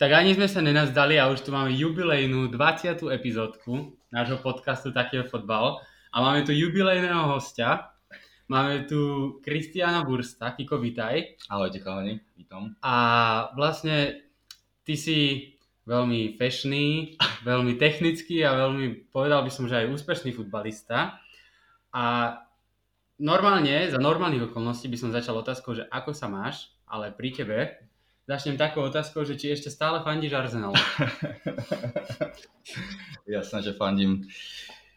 Tak ani sme sa nenazdali a už tu máme jubilejnú 20. epizódku nášho podcastu Takého fotbal. A máme tu jubilejného hostia. Máme tu Kristiana Bursta. Kiko, vítaj. Ahojte chalani, vítam. A vlastne ty si veľmi fešný, veľmi technický a veľmi, povedal by som, že aj úspešný futbalista. A normálne, za normálnych okolností by som začal otázkou, že ako sa máš, ale pri tebe začnem takou otázkou, že či ešte stále fandíš Arsenal. Jasné, že fandím.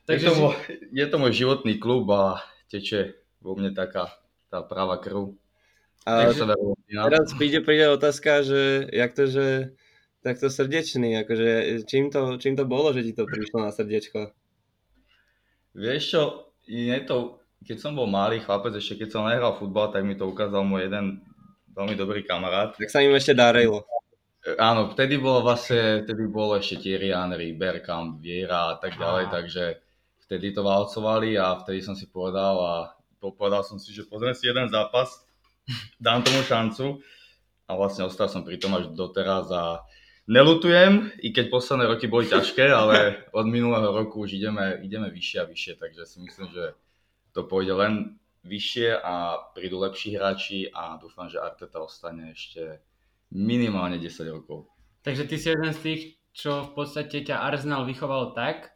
Takže je, to môj, je to môj životný klub a teče vo mne taká tá práva krv. A Takže, teraz príde, príde otázka, že jak to, že takto srdečný, akože čím to, čím to bolo, že ti to prišlo na srdiečko? Vieš čo, je to, keď som bol malý chlapec, ešte keď som nehral futbal, tak mi to ukázal môj jeden veľmi dobrý kamarát. Tak sa im ešte darilo. Áno, vtedy bolo vlastne, vtedy bolo ešte Thierry Henry, Bergkamp, Viera a tak ďalej, takže vtedy to valcovali a vtedy som si povedal a povedal som si, že pozriem si jeden zápas, dám tomu šancu a vlastne ostal som pri tom až doteraz a Nelutujem, i keď posledné roky boli ťažké, ale od minulého roku už ideme, ideme vyššie a vyššie, takže si myslím, že to pôjde len vyššie a prídu lepší hráči a dúfam, že Arteta ostane ešte minimálne 10 rokov. Takže ty si jeden z tých, čo v podstate ťa Arsenal vychoval tak,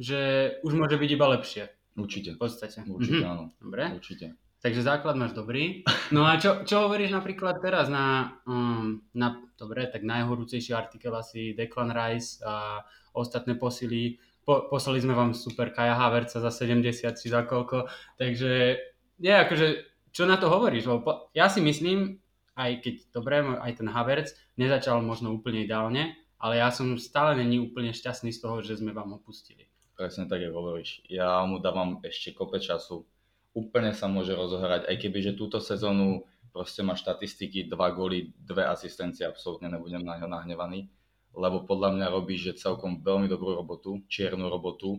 že už môže byť iba lepšie. Určite. V podstate. Určite, mhm. áno. Dobre. Určite. Takže základ máš dobrý. No a čo, čo hovoríš napríklad teraz na, um, na dobre, tak najhorúcejší artikel asi Declan Rice a ostatné posily. Po, poslali sme vám super Kaja Haverca za 70 či za koľko. Takže nie, akože, čo na to hovoríš? Lebo ja si myslím, aj keď, dobre, aj ten Haverc nezačal možno úplne ideálne, ale ja som stále není úplne šťastný z toho, že sme vám opustili. Presne tak, ako hovoríš. Ja mu dávam ešte kope času úplne sa môže rozohrať, aj keby, že túto sezónu proste má štatistiky, dva góly, dve asistencie, absolútne nebudem na ňo nahnevaný, lebo podľa mňa robí, že celkom veľmi dobrú robotu, čiernu robotu,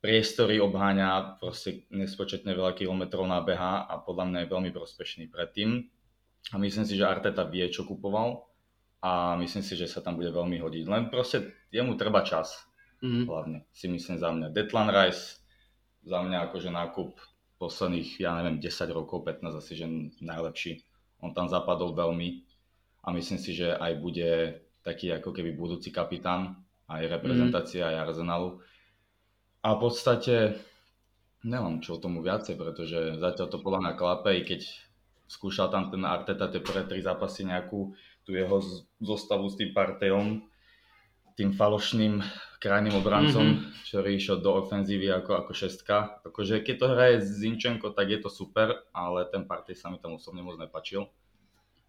priestory obháňa, proste nespočetne veľa kilometrov nabeha a podľa mňa je veľmi prospešný predtým. A myslím si, že Arteta vie, čo kupoval a myslím si, že sa tam bude veľmi hodiť. Len proste jemu treba čas, mm-hmm. hlavne si myslím za mňa. Declan Rice za mňa akože nákup posledných, ja neviem, 10 rokov, 15 asi, že najlepší. On tam zapadol veľmi a myslím si, že aj bude taký ako keby budúci kapitán aj reprezentácia, mm. aj Arsenalu. A v podstate nemám čo o tomu viacej, pretože zatiaľ to podľa mňa klape, i keď skúšal tam ten Arteta tie prvé tri zápasy nejakú tú jeho zostavu s tým partejom, tým falošným krajným obrancom, mm-hmm. ktorý išiel do ofenzívy ako, ako šestka. Akože keď to hraje Zinčenko, tak je to super, ale ten partij sa mi tam osobne moc nepačil.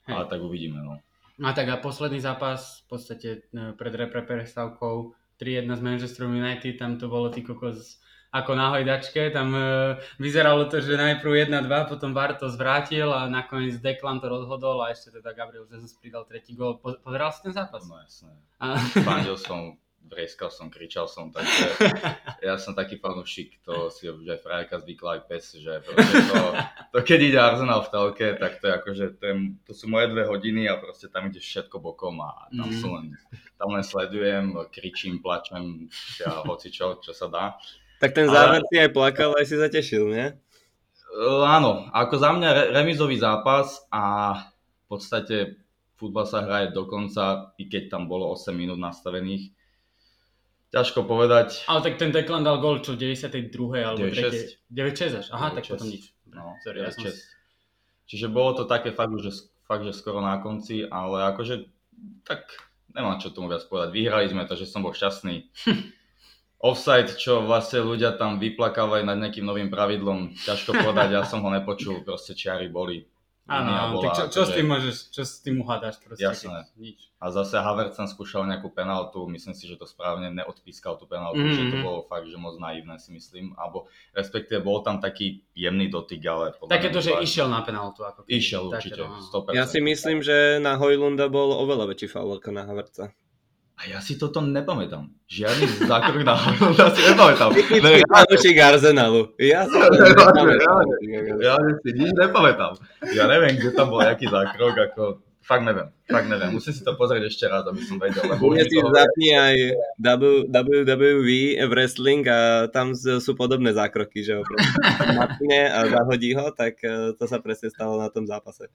Hej. Ale tak uvidíme. No. A tak a posledný zápas v podstate e, pred repre prestávkou 3-1 z Manchester United, tam to bolo ty kokos ako na hojdačke. Tam e, vyzeralo to, že najprv 1-2, potom VAR to zvrátil a nakoniec Declan to rozhodol a ešte teda Gabriel Jesus pridal tretí gol. Pozeral si ten zápas? No jasné. A... Fandil som, vreskal som, kričal som, takže ja som taký fanúšik, to si už aj frajerka zvykla aj pes, že to, to, keď ide Arsenal v telke, tak to je akože, to, je, to sú moje dve hodiny a proste tam ide všetko bokom a tam, mm. sú len, tam len sledujem, kričím, plačem a hoci čo, čo sa dá. Tak ten záver ale... si aj plakal, aj si zatešil, nie? Áno, ako za mňa re- remizový zápas a v podstate futbal sa hraje dokonca, i keď tam bolo 8 minút nastavených. Ťažko povedať. Ale tak ten Declan dal gol čo 92. alebo 9-6. 9-6 až, aha, 9-6. tak potom nič. No, Sorry, 9-6. Ja Čiže bolo to také fakt, že, fakt, že skoro na konci, ale akože tak nemám čo tomu viac povedať. Vyhrali sme to, že som bol šťastný. offside, čo vlastne ľudia tam vyplakávajú nad nejakým novým pravidlom, ťažko povedať, ja som ho nepočul, proste čiary boli. Áno, tak čo, čo, s tým môžeš, čo s tým uhádaš proste? Jasné. Nič. A zase Havertz skúšal nejakú penaltu, myslím si, že to správne neodpískal tú penaltu, mm-hmm. že to mhm. bolo fakt, že moc naivné si myslím, alebo respektíve bol tam taký jemný dotyk, ale... Také to, že išiel na penaltu. Ako keby, išiel určite, 100%. Ja si myslím, že na Hojlunda bol oveľa väčší faul ako na Havertza. A ja si toto nepamätám. Žiadny zákrok na ja si nepamätám. Fanúšik Arsenalu. Ja si to nepamätám. Ja si nič nepamätám. Ja neviem, kde tam bol nejaký zákrok, ako fakt neviem, fakt neviem. Musím si to pozrieť ešte raz, aby som vedel. Lebo si toho... zapni aj WWE wrestling a tam sú podobné zákroky, že ho napne a zahodí ho, tak e, to sa presne stalo na tom zápase.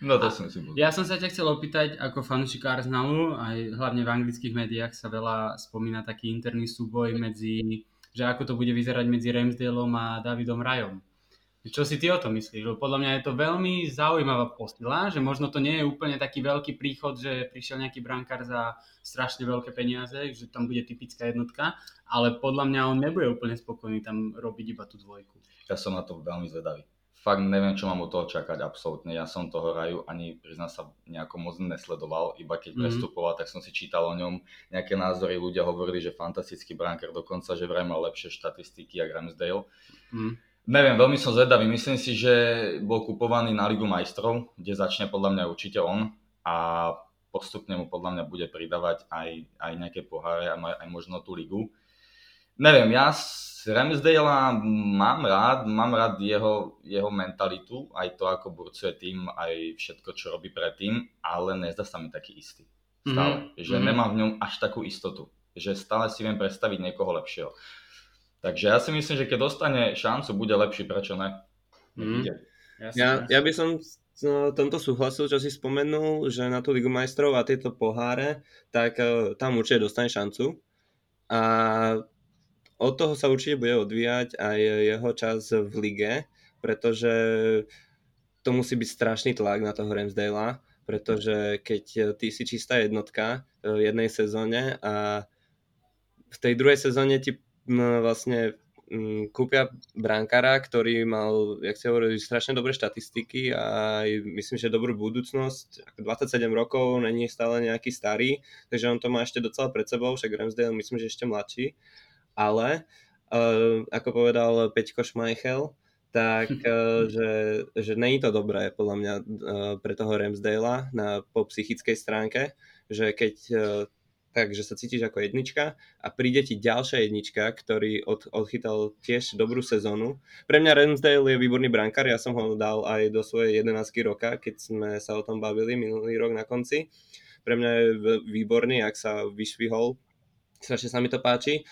No to som si bol. Ja som sa ťa chcel opýtať, ako fanúšik Arsenalu, aj hlavne v anglických médiách sa veľa spomína taký interný súboj medzi, že ako to bude vyzerať medzi Ramsdaleom a Davidom Rajom. Čo si ty o tom myslíš? Podľa mňa je to veľmi zaujímavá postila, že možno to nie je úplne taký veľký príchod, že prišiel nejaký brankár za strašne veľké peniaze, že tam bude typická jednotka, ale podľa mňa on nebude úplne spokojný tam robiť iba tú dvojku. Ja som na to veľmi zvedavý. Fakt neviem, čo mám od toho čakať, absolútne. Ja som toho raju ani, priznám sa, nejako moc nesledoval, iba keď mm-hmm. prestupoval, tak som si čítal o ňom nejaké názory, ľudia hovorili, že fantastický brankár, dokonca, že vraj mal lepšie štatistiky ako Ramsdale. Mm. Neviem, veľmi som zvedavý. Myslím si, že bol kupovaný na Ligu majstrov, kde začne podľa mňa určite on a postupne mu podľa mňa bude pridávať aj, aj nejaké poháre, aj, aj možno tú ligu. Neviem, ja Ramsdale mám rád, mám rád jeho, jeho mentalitu, aj to, ako burcuje tým, aj všetko, čo robí predtým, ale nezdá sa mi taký istý. Stále. Mm-hmm. Že mm-hmm. nemám v ňom až takú istotu. Že stále si viem predstaviť niekoho lepšieho. Takže ja si myslím, že keď dostane šancu, bude lepší, prečo ne? Mm. Ja, ja by som no, tomto súhlasil, čo si spomenul, že na tú Ligu majstrov a tieto poháre, tak uh, tam určite dostane šancu. A od toho sa určite bude odvíjať aj jeho čas v lige, pretože to musí byť strašný tlak na toho Ramsdale, pretože keď ty si čistá jednotka v jednej sezóne a v tej druhej sezóne ti vlastne kúpia brankára, ktorý mal, jak si hovorí, strašne dobré štatistiky a aj myslím, že dobrú budúcnosť. 27 rokov, není stále nejaký starý, takže on to má ešte docela pred sebou, však Ramsdale myslím, že ešte mladší. Ale, uh, ako povedal Peťko Schmeichel, tak uh, že, že není to dobré podľa mňa uh, pre toho Ramsdale na, po psychickej stránke, že keď uh, takže sa cítiš ako jednička a príde ti ďalšia jednička, ktorý od, odchytal tiež dobrú sezónu. Pre mňa Ramsdale je výborný brankár, ja som ho dal aj do svojej 11 roka, keď sme sa o tom bavili minulý rok na konci. Pre mňa je výborný, ak sa vyšvihol, strašne sa mi to páči.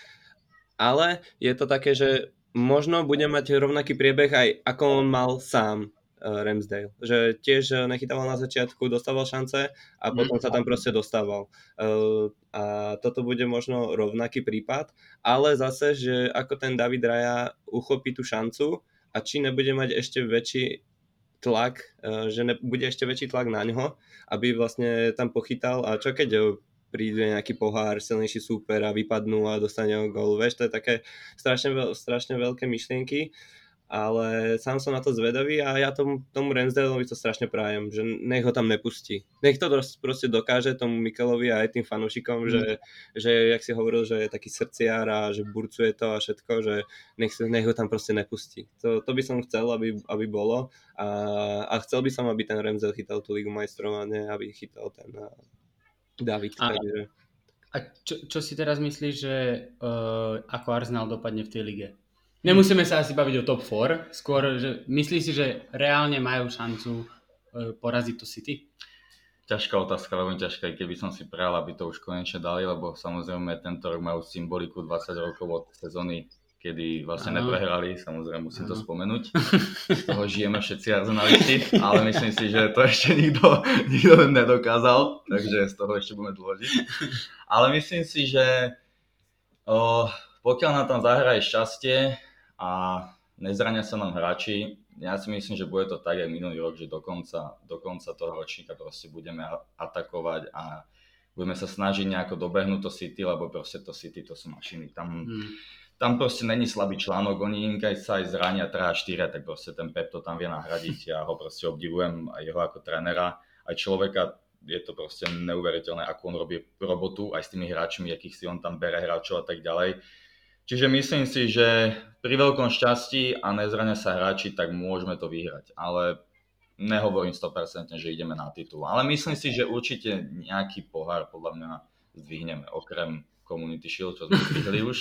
Ale je to také, že možno bude mať rovnaký priebeh aj ako on mal sám Ramsdale. Že tiež eh, nechytával na začiatku, dostával šance a mhm. potom sa tam proste dostával. Eh, a toto bude možno rovnaký prípad, ale zase, že ako ten David Raja uchopí tú šancu a či nebude mať ešte väčší tlak, že ne, bude ešte väčší tlak na ňo, aby vlastne tam pochytal a čo keď príde nejaký pohár, silnejší súper a vypadnú a dostane ho gol. Vieš, to je také strašne, strašne veľké myšlienky ale sám som na to zvedavý a ja tomu, tomu Rensdaleovi to strašne prajem, že nech ho tam nepustí. Nech to proste dokáže tomu Mikelovi a aj tým fanúšikom, mm. že, že jak si hovoril, že je taký srdciár a že burcuje to a všetko, že nech, nech ho tam proste nepustí. To, to by som chcel, aby, aby bolo a, a chcel by som, aby ten Remzel chytal tú Ligu majstrov a nie, aby chytal ten uh, David. A, takže... a čo, čo si teraz myslíš, že uh, ako Arsenal dopadne v tej lige? Nemusíme sa asi baviť o top 4, skôr, že myslíš si, že reálne majú šancu e, poraziť to City? Ťažká otázka, veľmi ťažká, keby som si prijal, aby to už konečne dali, lebo samozrejme tento rok majú symboliku 20 rokov od sezóny, kedy vlastne ano. neprehrali, samozrejme musím ano. to spomenúť. Z toho žijeme všetci arzenalisti, ale myslím si, že to ešte nikto, nikto nedokázal, takže z toho ešte budeme dôžiť. Ale myslím si, že o, pokiaľ nám tam zahraje šťastie, a nezrania sa nám hráči. Ja si myslím, že bude to tak aj minulý rok, že do konca, do konca toho ročníka proste budeme atakovať a budeme sa snažiť nejako dobehnúť to City, lebo proste to City to sú mašiny. Tam, hmm. tam proste není slabý článok, oni keď sa aj zrania 3 a 4, tak proste ten Pep to tam vie nahradiť. Ja ho proste obdivujem aj jeho ako trénera, aj človeka, je to proste neuveriteľné, ako on robí robotu aj s tými hráčmi, akých si on tam bere hráčov a tak ďalej Čiže myslím si, že pri veľkom šťastí a nezrania sa hráči, tak môžeme to vyhrať. Ale nehovorím 100%, že ideme na titul. Ale myslím si, že určite nejaký pohár podľa mňa zdvihneme, okrem Community Shield, čo sme zdvihli už.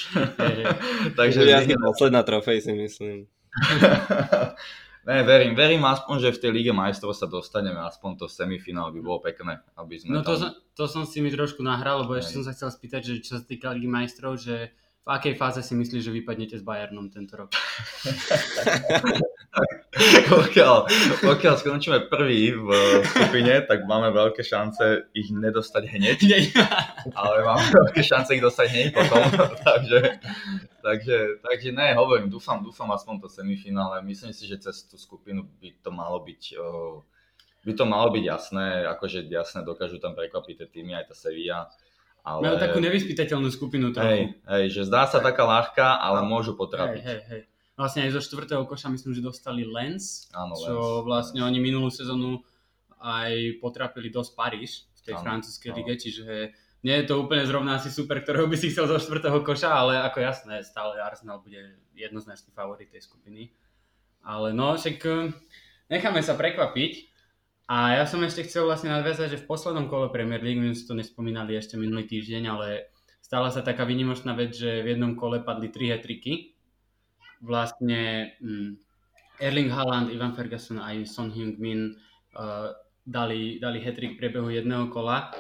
Takže ja posledná trofej si myslím. Ne, verím, verím aspoň, že v tej Lige majstrov sa dostaneme, aspoň to semifinál by bolo pekné, aby sme No to, tam... som, to som si mi trošku nahral, lebo ešte som sa chcel spýtať, že čo sa týka Ligy majstrov, že v akej fáze si myslíš, že vypadnete s Bayernom tento rok? pokiaľ, pokiaľ skončíme prvý v skupine, tak máme veľké šance ich nedostať hneď, ale máme veľké šance ich dostať hneď potom, takže, takže, takže ne, hovorím, dúfam, dúfam aspoň to semifinále, myslím si, že cez tú skupinu by to malo byť by to malo byť jasné, akože jasné dokážu tam prekvapiť tie týmy, aj tá Sevilla, ale... Majú takú nevyspytateľnú skupinu trochu. Hej, hej, že zdá sa taká ľahká, ale môžu potrapiť. Hej, hej, hej. Vlastne aj zo štvrtého koša myslím, že dostali Lens, Áno, čo Lens. vlastne oni minulú sezónu aj potrapili dosť Paríž v tej áno, francúzskej lige, čiže nie je to úplne zrovna asi super, ktorého by si chcel zo štvrtého koša, ale ako jasné, stále Arsenal bude jednoznačný favorit tej skupiny. Ale no, však eh, necháme sa prekvapiť. A ja som ešte chcel vlastne nadviazať, že v poslednom kole Premier League, my sme to nespomínali ešte minulý týždeň, ale stala sa taká vynimočná vec, že v jednom kole padli tri hetriky. Vlastne um, Erling Haaland, Ivan Ferguson a aj Son Heung-min uh, dali, dali hetrik v priebehu jedného kola.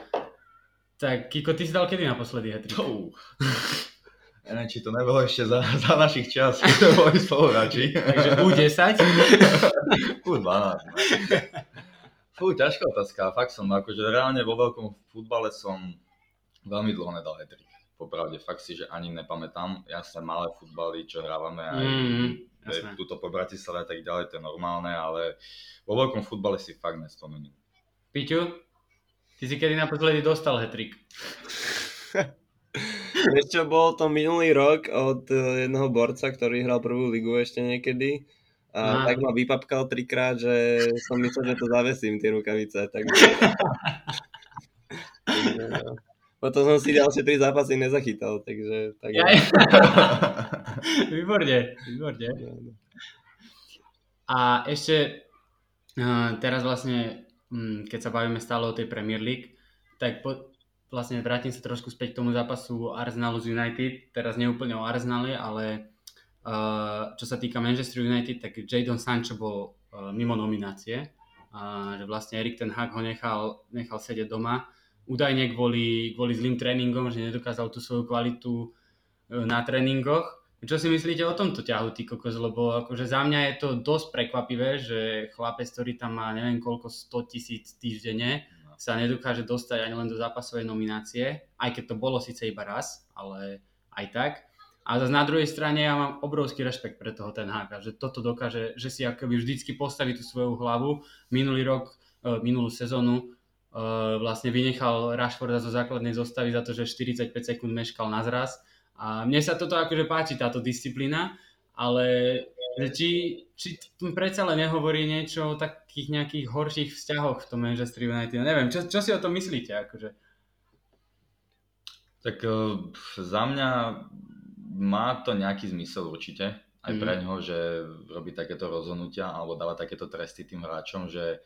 Tak Kiko, ty si dal kedy naposledy hetrik? Oh. Ja neviem, či to nebolo ešte za, za našich čas, to boli spoluhráči. Takže U10? U12. Fú, ťažká otázka. Fakt som, akože reálne vo veľkom futbale som veľmi dlho nedal hetrik. Popravde, fakt si, že ani nepamätám. Ja sa malé futbaly, čo hrávame aj mm, tuto po Bratislave a tak ďalej, to je normálne, ale vo veľkom futbale si fakt nespomeniem. Piťu, ty si kedy naposledy dostal hetrik? Vieš čo, bol to minulý rok od eh, jedného borca, ktorý hral prvú ligu ešte niekedy a tak ma vypapkal trikrát, že som myslel, že to zavesím, tie rukavice. Tak... Potom som si ďalšie tri zápasy nezachytal, takže... Tak... Ja, výborne, výborne. No, no. A ešte teraz vlastne, hm, keď sa bavíme stále o tej Premier League, tak po, vlastne vrátim sa trošku späť k tomu zápasu Arsenalu z United. Teraz neúplne o Arsenale, ale Uh, čo sa týka Manchester United, tak Jadon Sancho bol uh, mimo nominácie. Uh, že vlastne Erik ten Hag ho nechal, nechal sedieť doma. Údajne kvôli, kvôli zlým tréningom, že nedokázal tú svoju kvalitu uh, na tréningoch. Čo si myslíte o tomto ťahu, ty kokos? Lebo akože za mňa je to dosť prekvapivé, že chlapec, ktorý tam má neviem koľko 100 tisíc týždenne, sa nedokáže dostať ani len do zápasovej nominácie, aj keď to bolo síce iba raz, ale aj tak. A zase na druhej strane ja mám obrovský rešpekt pre toho ten Háka, že toto dokáže, že si akoby vždycky postaví tú svoju hlavu. Minulý rok, e, minulú sezónu e, vlastne vynechal Rashforda zo základnej zostavy za to, že 45 sekúnd meškal na zraz. A mne sa toto akože páči, táto disciplína, ale či, či predsa len nehovorí niečo o takých nejakých horších vzťahoch v tom Manchester United. Neviem, čo, čo si o tom myslíte? Akože? Tak uh, za mňa má to nejaký zmysel určite, aj mm. pre ňoho, že robí takéto rozhodnutia alebo dáva takéto tresty tým hráčom, že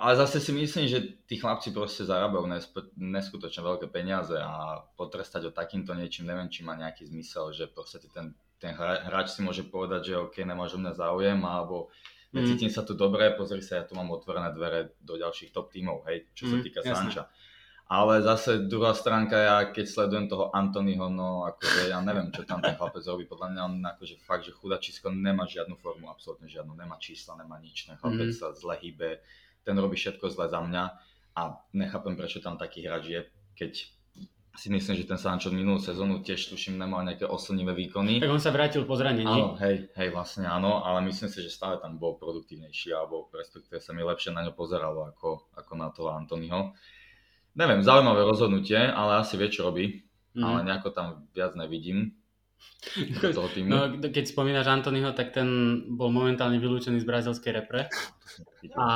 ale zase si myslím, že tí chlapci proste zarábajú neskutočne veľké peniaze a potrestať o takýmto niečím, neviem, či má nejaký zmysel, že proste ten, ten hráč si môže povedať, že OK, nemáš mňa záujem, alebo necítim mm. sa tu dobre, pozri sa, ja tu mám otvorené dvere do ďalších top tímov, hej, čo sa mm, týka jasne. Ale zase druhá stránka, ja keď sledujem toho Antonyho, no akože ja neviem, čo tam ten chlapec robí. Podľa mňa on akože fakt, že chudačisko nemá žiadnu formu, absolútne žiadnu, nemá čísla, nemá nič. Ten chlapec mm. sa zle hýbe, ten robí všetko zle za mňa a nechápem, prečo tam taký hráč je, keď si myslím, že ten Sancho minulú sezónu tiež tuším nemal nejaké oslnivé výkony. Tak on sa vrátil po zranení. Áno, hej, hej, vlastne áno, ale myslím si, že stále tam bol produktívnejší, alebo respektíve sa mi lepšie na ňo pozeralo ako, ako na toho Antonyho. Neviem, zaujímavé rozhodnutie, ale asi vie, čo robí. Mm. Ale nejako tam viac nevidím. Toho týmu. No, keď spomínaš Antonyho, tak ten bol momentálne vylúčený z brazilskej repre. A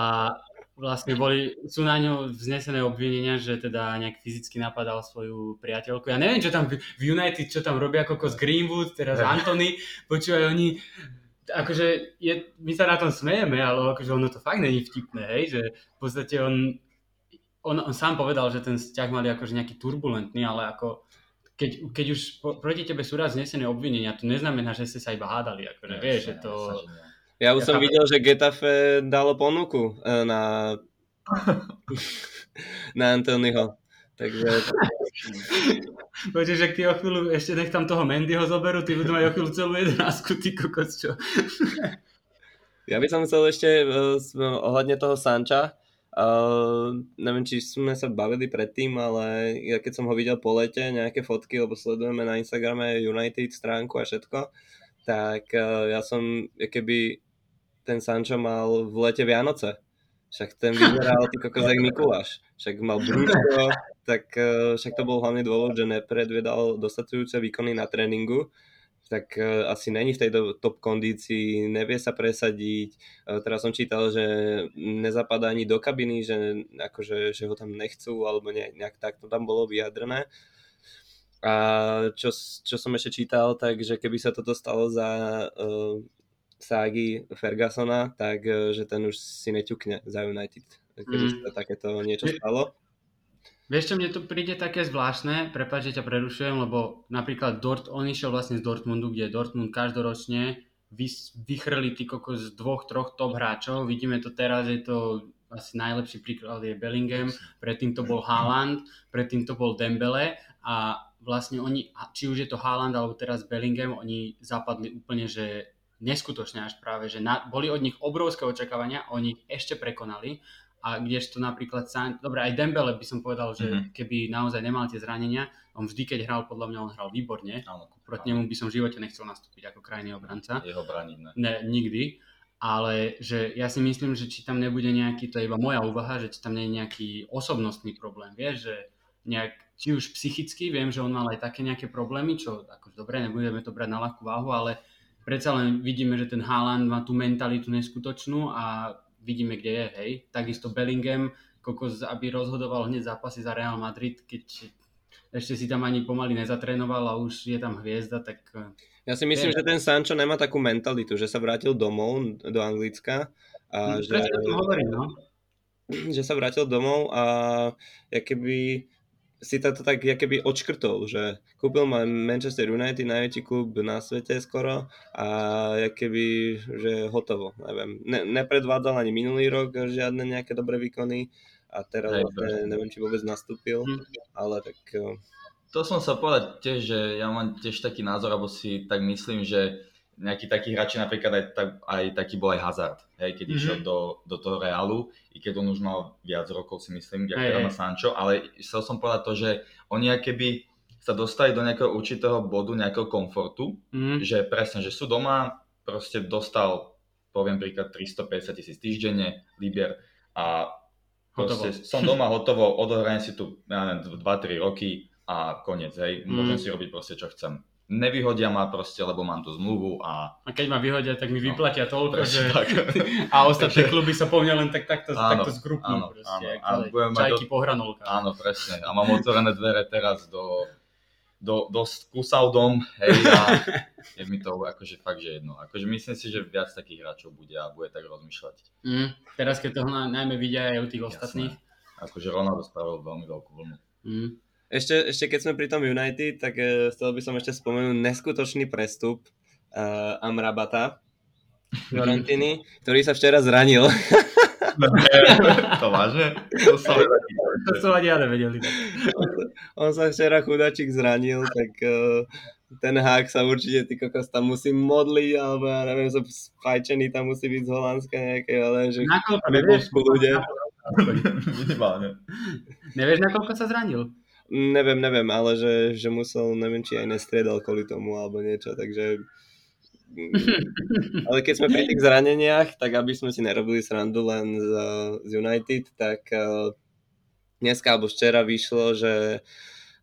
vlastne boli, sú na ňo vznesené obvinenia, že teda nejak fyzicky napadal svoju priateľku. Ja neviem, čo tam v United, čo tam robia ako z Greenwood, teraz Antony, počúvajú oni, akože je, my sa na tom smejeme, ale akože ono to fakt není vtipné, hej, že v podstate on on, on sám povedal, že ten vzťah mali akože nejaký turbulentný, ale ako keď, keď už po, proti tebe sú raz znesené obvinenia, to neznamená, že ste sa iba hádali. Akože, vieš, že to, Ja už ja som chápem. videl, že Getafe dalo ponuku e, na, na Antonyho. Takže... Počkej, že ty o chvíľu, ešte nech tam toho Mendyho zoberú, ty budú mať o chvíľu celú jedenáctku, ty kokos, čo? ja by som chcel ešte uh, ohľadne toho Sanča, Uh, neviem, či sme sa bavili predtým, ale ja keď som ho videl po lete, nejaké fotky, lebo sledujeme na Instagrame United stránku a všetko, tak uh, ja som, keby ten Sancho mal v lete Vianoce. Však ten vyzeral ty kokos jak Mikuláš. Však mal brúško, tak uh, však to bol hlavne dôvod, že nepredvedal dostatujúce výkony na tréningu tak uh, asi není v tejto top kondícii, nevie sa presadiť. Uh, teraz som čítal, že nezapadá ani do kabiny, že, akože, že ho tam nechcú, alebo ne, nejak tak to tam bolo vyjadrené. A čo, čo som ešte čítal, takže keby sa toto stalo za uh, ságy Fergusona, tak že ten už si neťukne za United, keďže mm. sa takéto niečo stalo. Vieš čo, mne to príde také zvláštne, prepáč, že ťa prerušujem, lebo napríklad Dort, on išiel vlastne z Dortmundu, kde Dortmund každoročne vys, vychrli ty z dvoch, troch top hráčov. Vidíme to teraz, je to asi najlepší príklad je Bellingham, predtým to bol Haaland, predtým to bol Dembele a vlastne oni, či už je to Haaland alebo teraz Bellingham, oni zapadli úplne, že neskutočne až práve, že na, boli od nich obrovské očakávania, oni ešte prekonali a kdežto napríklad San... Dobre, aj Dembele by som povedal, že mm-hmm. keby naozaj nemal tie zranenia, on vždy, keď hral, podľa mňa on hral výborne. Áno, Proti nemu by som v živote nechcel nastúpiť ako krajný obranca. Jeho braniť, ne. ne. nikdy. Ale že ja si myslím, že či tam nebude nejaký, to je iba moja úvaha, že či tam nie je nejaký osobnostný problém, vieš, že nejak, či už psychicky, viem, že on mal aj také nejaké problémy, čo akože dobre, nebudeme to brať na ľahkú váhu, ale predsa len vidíme, že ten Haaland má tú mentalitu neskutočnú a vidíme, kde je, hej. Takisto Bellingham, kokos, aby rozhodoval hneď zápasy za Real Madrid, keď ešte si tam ani pomaly nezatrénoval a už je tam hviezda, tak... Eh, ja si myslím, je... že ten Sancho nemá takú mentalitu, že sa vrátil domov do Anglicka a hm, že... hovorím, no. Že sa vrátil domov a keby si to tak keby odškrtol, že kúpil ma Manchester United, najväčší klub na svete skoro a keby, že hotovo, neviem. Ne, nepredvádzal ani minulý rok žiadne nejaké dobré výkony a teraz Aj, vlastne, neviem, či vôbec nastúpil, hm. ale tak... To som sa povedať tiež, že ja mám tiež taký názor, alebo si tak myslím, že nejakí takí hráči, napríklad aj, tak, aj taký bol aj Hazard, hej, keď mm-hmm. išiel do, do toho Realu, i keď on už mal viac rokov si myslím, ako teda má Sancho, ale chcel som povedať to, že oni keby sa dostali do nejakého určitého bodu, nejakého komfortu, mm-hmm. že presne, že sú doma, proste dostal, poviem príklad, 350 tisíc týždenne, liber a proste hotovo. som doma hotovo, odohrajem si tu, ja neviem, 2-3 roky a koniec, hej, mm. môžem si robiť proste, čo chcem nevyhodia ma proste, lebo mám tú zmluvu a... A keď ma vyhodia, tak mi no, vyplatia toľko, že... Tak. a ostatné kluby sa po mňa len tak, takto, áno, takto zgrupnú áno, proste. Áno, áno, čajky do... po hranolkách. Áno, presne. A mám otvorené dvere teraz do, do, do Kusaudom, hej, a je mi to akože fakt, že jedno. Akože myslím si, že viac takých hráčov bude a bude tak rozmýšľať. Mm, teraz keď to najmä vidia aj u tých Jasné. ostatných. Akože Ronaldo spravil veľmi veľkú vlnu. Mm. Ešte, ešte keď sme pri tom United, tak uh, chcel by som ešte spomenúť neskutočný prestup uh, Amrabata Fiorentiny, ktorý sa včera zranil. to vážne? To som, to som ani ja nevedel. On sa včera chudačik zranil, tak uh, ten hák sa určite ty kokos tam musí modliť, alebo ja neviem, som spajčený tam musí byť z Holandska nejaké, ale že nebol v kľude. Minimálne. Nevieš, na koľko sa zranil? Neviem, neviem, ale že, že musel, neviem, či aj nestriedal kvôli tomu alebo niečo, takže... Ale keď sme pri tých zraneniach, tak aby sme si nerobili srandu len z, z United, tak uh, dneska alebo včera vyšlo, že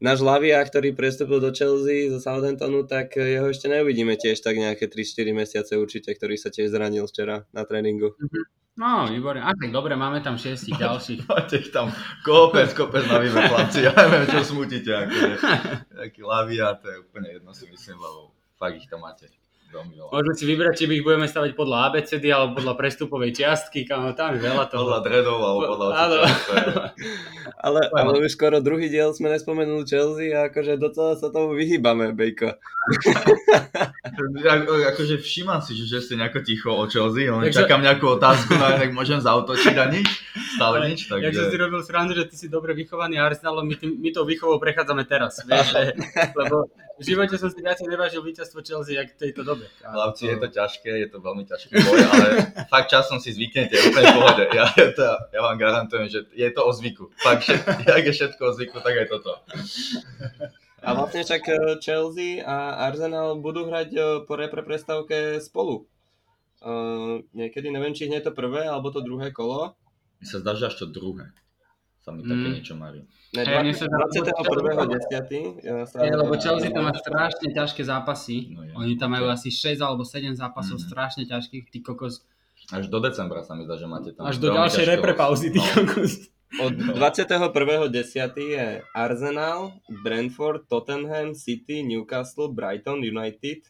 náš Lavia, ktorý prestúpil do Chelsea zo Southamptonu, tak jeho ešte neuvidíme tiež tak nejaké 3-4 mesiace určite, ktorý sa tiež zranil včera na tréningu. Mm-hmm. No, výborne. A tak dobre, máme tam šiestich ďalších. Máte ich tam kopec, kopec na chlapci. Ja neviem, čo smutíte. Akože, taký lavia, to je úplne jedno si myslím, lebo fakt ich tam máte. Veľmi veľa. Môžeme si vybrať, či by ich budeme stavať podľa ABCD alebo podľa prestupovej čiastky, kam tam je veľa toho. Podľa dredov alebo podľa Áno. ale, ale už skoro druhý diel sme nespomenuli Chelsea a akože docela sa tomu vyhýbame, Bejko. Ako, akože všímam si, že, že ste nejako ticho o Chelsea, len Takže... čakám nejakú otázku, no tak môžem zautočiť a nič, stále nič. Takže... Ja som si robil srandu, že ty si dobre vychovaný Arsenalom, my, tým, my tou výchovou prechádzame teraz, vieš, lebo v živote som si viacej nevážil víťazstvo Chelsea, jak v tejto dobe. Hlavci, je to ťažké, je to veľmi ťažký boj, ale fakt časom si zvyknete, úplne v pohode. Ja, to, ja vám garantujem, že je to o zvyku. Fakt, že, jak je všetko o zvyku, tak aj toto. A vlastne však e, Chelsea a Arsenal budú hrať e, po repre prestávke spolu. Uh, niekedy, neviem, či hneď to prvé, alebo to druhé kolo. Mi sa zdá, že až to druhé sa mi také mm. niečo marí. Ne, 20, 21.10. Ja hey, lebo Chelsea tam má strašne ťažké zápasy. No. Oni tam majú asi 6 alebo 7 zápasov mm. strašne ťažkých. Ty kokos. Až do decembra sa mi zdá, že máte tam. Až do ďalšej repre pauzy, ty no. kokos. Od 21.10. je Arsenal, Brentford, Tottenham, City, Newcastle, Brighton, United.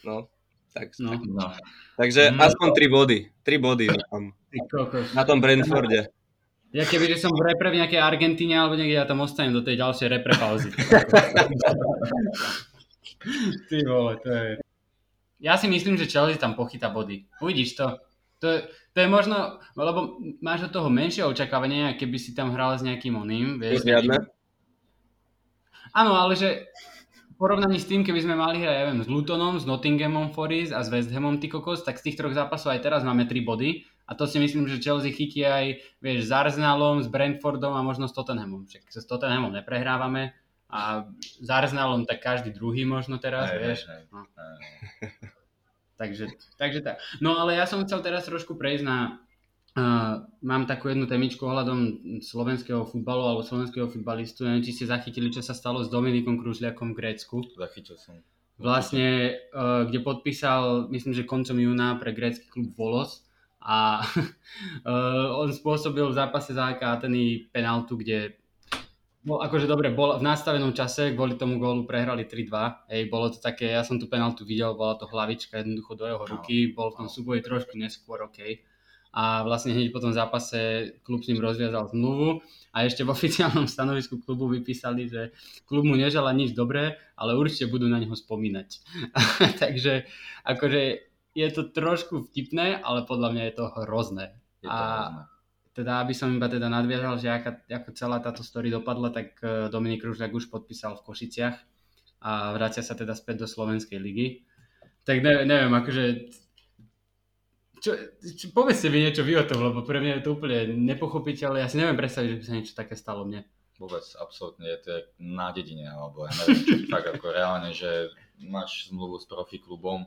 No, tak, no. no. Takže mm. aspoň 3 body. 3 body tam. Na tom Brentforde. Ja keby, že som v repre v nejakej Argentíne alebo niekde, ja tam ostanem do tej ďalšej repre pauzy. Ty vole, to je... Ja si myslím, že Chelsea tam pochytá body. Uvidíš to. To je, to je možno, lebo máš od toho menšie očakávanie, keby si tam hral s nejakým oným. Vieš, Žiadne? Áno, ale že v porovnaní s tým, keby sme mali hrať, ja viem, s Lutonom, s Nottinghamom Forest a s West Hamom, ty kokos, tak z tých troch zápasov aj teraz máme 3 body a to si myslím, že Chelsea chytí aj vieš, s Arsenalom, s Brentfordom a možno s Tottenhamom. Však s Tottenhamom neprehrávame a s Arsenalom tak každý druhý možno teraz, aj, vieš. Aj, aj. No. takže, takže tak. No ale ja som chcel teraz trošku prejsť na Uh, mám takú jednu témičku ohľadom slovenského futbalu alebo slovenského futbalistu. Neviem, či ste zachytili, čo sa stalo s Dominikom Kružliakom v Grécku. Zachytil som. Vlastne, uh, kde podpísal, myslím, že koncom júna pre grécky klub Volos a uh, on spôsobil v zápase za Ateny penaltu, kde bol, akože dobre, bol v nastavenom čase, kvôli tomu gólu prehrali 3-2. Ej, bolo to také, ja som tú penaltu videl, bola to hlavička jednoducho do jeho ruky, bol v tom súboji trošku neskôr, OK. A vlastne hneď po tom zápase klub s ním rozviazal zmluvu a ešte v oficiálnom stanovisku klubu vypísali, že klub mu nežala nič dobré, ale určite budú na neho spomínať. Takže akože je to trošku vtipné, ale podľa mňa je to hrozné. Je to a hrozné. teda, aby som iba teda nadviazal, že aká, ako celá táto story dopadla, tak e, Dominik Ružľak už podpísal v Košiciach a vracia sa teda späť do Slovenskej ligy. Tak neviem, neviem akože čo, čo, povedzte mi niečo vy o tom, lebo pre mňa je to úplne nepochopiteľné. Ja si neviem predstaviť, že by sa niečo také stalo mne. Vôbec, absolútne, je to na dedine, alebo ja neviem, čo, tak ako reálne, že máš zmluvu s profi klubom,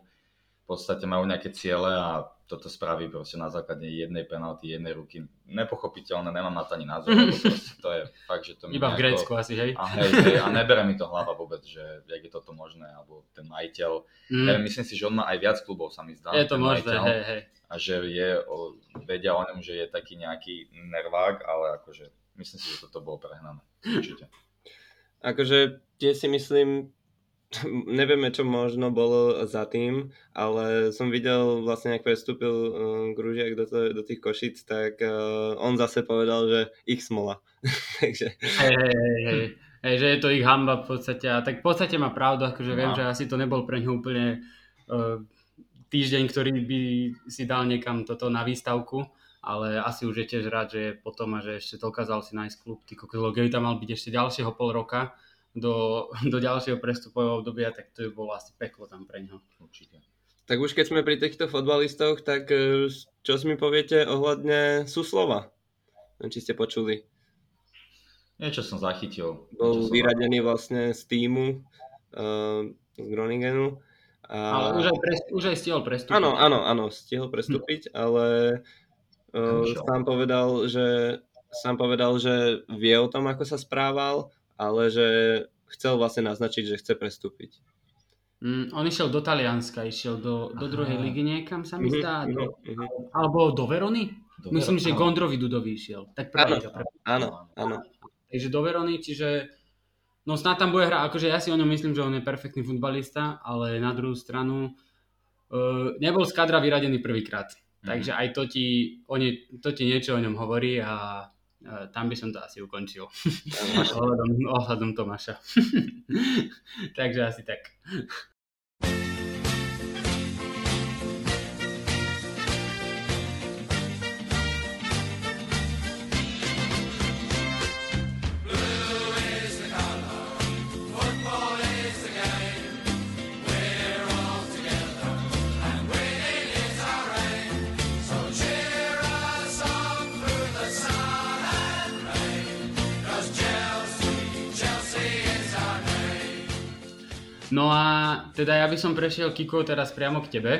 v podstate majú nejaké ciele a toto spraví proste na základe jednej penalty, jednej ruky. Nepochopiteľné, nemám na to ani názor, to je fakt, že to mi Iba nejako... v Grécku asi, hej? A, hej, hej, a nebere mi to hlava vôbec, že jak je toto možné, alebo ten majiteľ. Mm. Ja myslím si, že on má aj viac klubov, sa mi zdá. Je to možné, hej, hej. A že je, o, vedia o ňom, že je taký nejaký nervák, ale akože myslím si, že toto bolo prehnané. Určite. Akože tie si myslím, nevieme, čo možno bolo za tým, ale som videl vlastne, ak prestúpil uh, Gružiak do, to, do tých Košic, tak uh, on zase povedal, že ich smola. Takže... Hej, hej, hej. Hej, že je to ich hamba v podstate. A tak v podstate má pravdu, akože no. viem, že asi to nebol pre ňu úplne uh, týždeň, ktorý by si dal niekam toto na výstavku, ale asi už je tiež rád, že je potom a že ešte dokázal si nájsť klub. Ty kokos, tam mal byť ešte ďalšieho pol roka, do, do ďalšieho prestupového obdobia, tak to by bolo asi peklo tam pre ňo. Určite. Tak už keď sme pri týchto fotbalistoch, tak e, čo si mi poviete ohľadne Suslova? Či ste počuli? Niečo som zachytil. Bol som vyradený vlastne z týmu uh, z Groningenu. A... Ale už aj, pre, už aj stihol prestúpiť. Áno, áno, áno, stihol prestúpiť, hm. ale uh, sám povedal, že sám povedal, že vie o tom, ako sa správal ale že chcel vlastne naznačiť, že chce prestúpiť. Mm, on išiel do Talianska, išiel do, do druhej ligy niekam, sa mi mhm, zdá. Mm-hmm, do, mm-hmm. Alebo do Verony? Do Myslím, Ver- že Gondrovi Dudovi išiel. Tak áno, áno, áno. Takže do Verony, čiže no snad tam bude hra, akože ja si o ňom myslím, že on je perfektný futbalista, ale na druhú stranu uh, nebol z kadra vyradený prvýkrát. Mm. Takže aj to ti, oni, to ti niečo o ňom hovorí a tam by som to asi ukončil. ohľadom, ohľadom Tomáša. Takže asi tak. No a teda ja by som prešiel, Kiko, teraz priamo k tebe.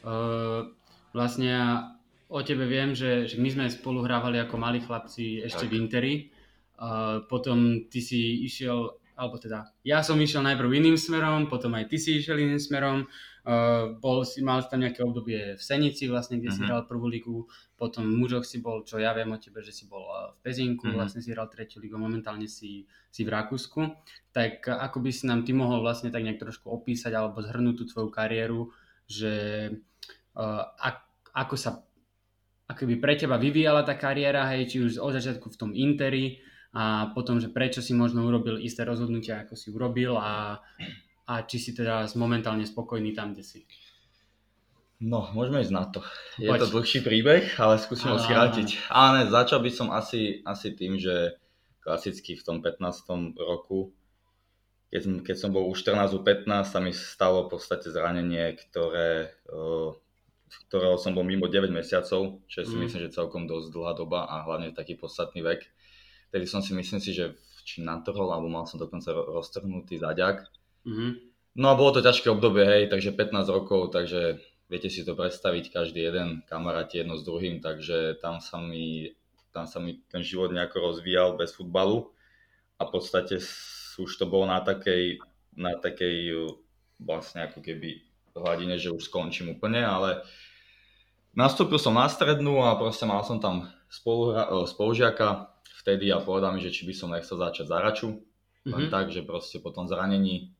Uh, vlastne o tebe viem, že, že my sme spolu hrávali ako malí chlapci ešte tak. v Interi. Uh, potom ty si išiel, alebo teda ja som išiel najprv iným smerom, potom aj ty si išiel iným smerom. Uh, bol si, mal si tam nejaké obdobie v Senici vlastne, kde uh-huh. si mhm. hral prvú ligu, potom v mužoch si bol, čo ja viem o tebe, že si bol v Pezinku, uh-huh. vlastne si hral tretiu ligu, momentálne si, si v Rakúsku. Tak ako by si nám ty mohol vlastne tak nejak trošku opísať alebo zhrnúť tú tvoju kariéru, že uh, ak, ako sa akoby pre teba vyvíjala tá kariéra, hej, či už od začiatku v tom Interi a potom, že prečo si možno urobil isté rozhodnutia, ako si urobil a a či si teda momentálne spokojný tam, kde si. No, môžeme ísť na to. Je Poď. to dlhší príbeh, ale skúsim ho skrátiť. Ne, začal by som asi, asi tým, že klasicky v tom 15. roku, keď, keď som bol už 14 15, sa mi stalo v podstate zranenie, ktoré, ktorého som bol mimo 9 mesiacov, čo si mm. myslím, že celkom dosť dlhá doba a hlavne taký podstatný vek. Tedy som si myslím si, že či natrhol, alebo mal som dokonca roztrhnutý zaďak. Mm-hmm. No a bolo to ťažké obdobie, hej, takže 15 rokov, takže viete si to predstaviť, každý jeden kamaráti jedno s druhým, takže tam sa mi, tam sa mi ten život nejako rozvíjal bez futbalu. A v podstate už to bolo na takej, na takej vlastne ako keby hladine, že už skončím úplne, ale nastúpil som na strednú a proste mal som tam spolu, spolužiaka vtedy a povedal mi, že či by som nechcel začať zaraču, len mm-hmm. tak, že proste po tom zranení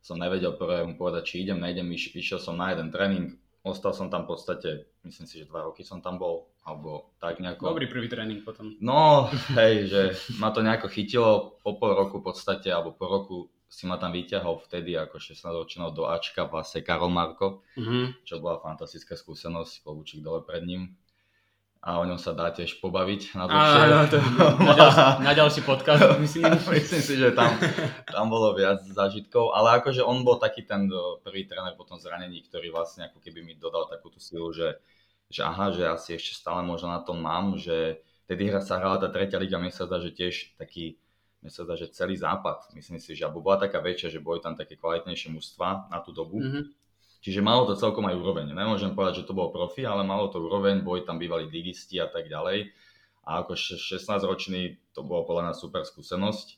som nevedel prvé mu povedať, či idem, nejdem, iš, išiel som na jeden tréning, ostal som tam v podstate, myslím si, že dva roky som tam bol, alebo tak nejako. Dobrý prvý tréning potom. No, hej, že ma to nejako chytilo, po pol roku v podstate, alebo po roku si ma tam vyťahol vtedy ako 16 ročného do Ačka vlastne Karol Marko, mm-hmm. čo bola fantastická skúsenosť, klobúčik dole pred ním a o ňom sa dá tiež pobaviť na dlhšie. Áno, to, na, ďalší, na ďalší podcast, myslím. myslím si, že tam, tam bolo viac zážitkov, ale akože on bol taký ten prvý tréner po tom zranení, ktorý vlastne ako keby mi dodal takú tú silu, že, že aha, že asi ešte stále možno na tom mám, že tedy hra sa hrala tá tretia liga, mne sa zdá, že tiež taký, mne sa zdá, že celý západ, myslím si, že alebo bola taká väčšia, že boli tam také kvalitnejšie mužstva na tú dobu. Mm-hmm Čiže malo to celkom aj úroveň. Nemôžem povedať, že to bol profi, ale malo to úroveň, boli tam bývali ligisti a tak ďalej. A ako 16-ročný to bolo podľa nás super skúsenosť.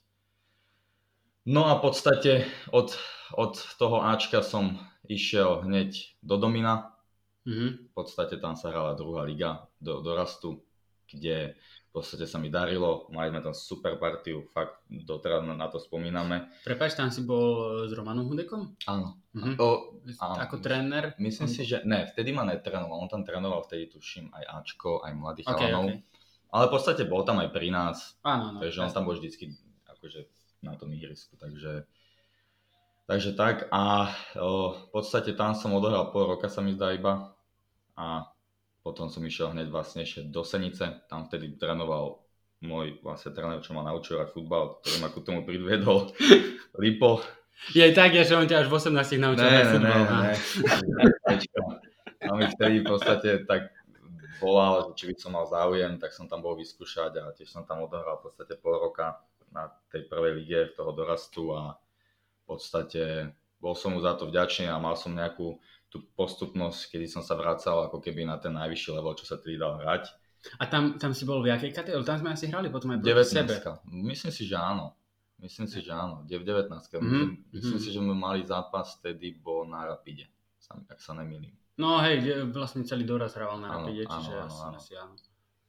No a v podstate od, od toho Ačka som išiel hneď do Domina. Mm-hmm. V podstate tam sa hrala druhá liga do dorastu, kde v podstate sa mi darilo, mali sme tam super partiu, fakt doteraz na, to spomíname. Prepač, tam si bol s Romanom Hudekom? Áno. Mhm. O, áno. Ako tréner? Myslím si, že ne, vtedy ma netrénoval, on tam trénoval vtedy tuším aj Ačko, aj mladých okay, chalanov. Okay. Ale v podstate bol tam aj pri nás, áno, áno, takže on tam bol vždycky akože na tom ihrisku, takže Takže tak a o, v podstate tam som odohral pol roka sa mi zdá iba a potom som išiel hneď vlastne ešte do Senice, tam vtedy trénoval môj vlastne tréner, čo ma naučil aj futbal, ktorý ma ku tomu pridviedol, Lipo. Je tak, že on ťa až v 18 naučil ne, aj futbal. Ne, ne, ne. A mi vtedy v podstate tak volal, že či by som mal záujem, tak som tam bol vyskúšať a tiež som tam odohral v podstate pol roka na tej prvej lige toho dorastu a v podstate bol som mu za to vďačný a mal som nejakú tú postupnosť, kedy som sa vracal ako keby na ten najvyšší level, čo sa tedy dal hrať. A tam, tam si bol v jakej kategórii? Tam sme asi hrali potom aj proti sebe. Myslím si, že áno. Myslím si, že áno. 19. Mm-hmm. Myslím, myslím si, že sme mali zápas, vtedy bol na Rapide, ak sa nemýlim. No hej, vlastne celý doraz hral na Rapide, áno, čiže áno, asi, áno. asi áno.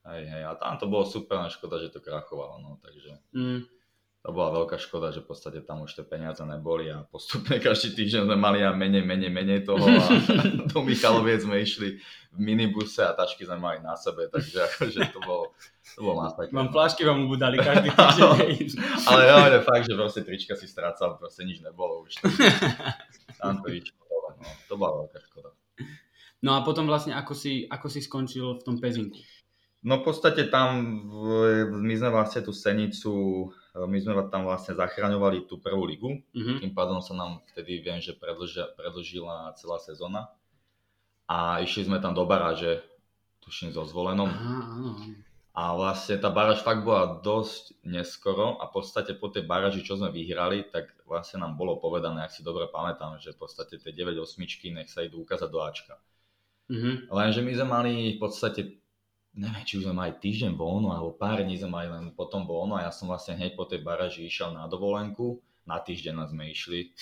Hej, hej, a tam to bolo super, škoda, že to krachovalo, no, takže... Mm. To bola veľká škoda, že v podstate tam už tie peniaze neboli a postupne každý týždeň sme mali a menej, menej, menej toho a do Michaloviec sme išli v minibuse a tašky sme mali na sebe, takže akože to bolo, to bolo masakra. Mám flášky vám budali každý týždeň. ale ale fakt, že proste trička si strácal, proste nič nebolo už. Tam to išlo, no, to bola veľká škoda. No a potom vlastne ako si, ako si skončil v tom pezinku? No v podstate tam my sme vlastne tú Senicu, my sme tam vlastne zachraňovali tú prvú ligu, mm-hmm. tým pádom sa nám vtedy viem, že predlžia, predlžila celá sezóna a išli sme tam do baráže, tuším so zvolenom. Aha, áno. A vlastne tá baráž fakt bola dosť neskoro a v podstate po tej baráži, čo sme vyhrali, tak vlastne nám bolo povedané, ak si dobre pamätám, že v podstate tie 9 osmičky nech sa idú ukázať do Ačka. Mm-hmm. Lenže my sme mali v podstate neviem, či už sme mali týždeň voľno, alebo pár dní sme mali len potom voľno a ja som vlastne hneď po tej baraži išiel na dovolenku, na týždeň sme išli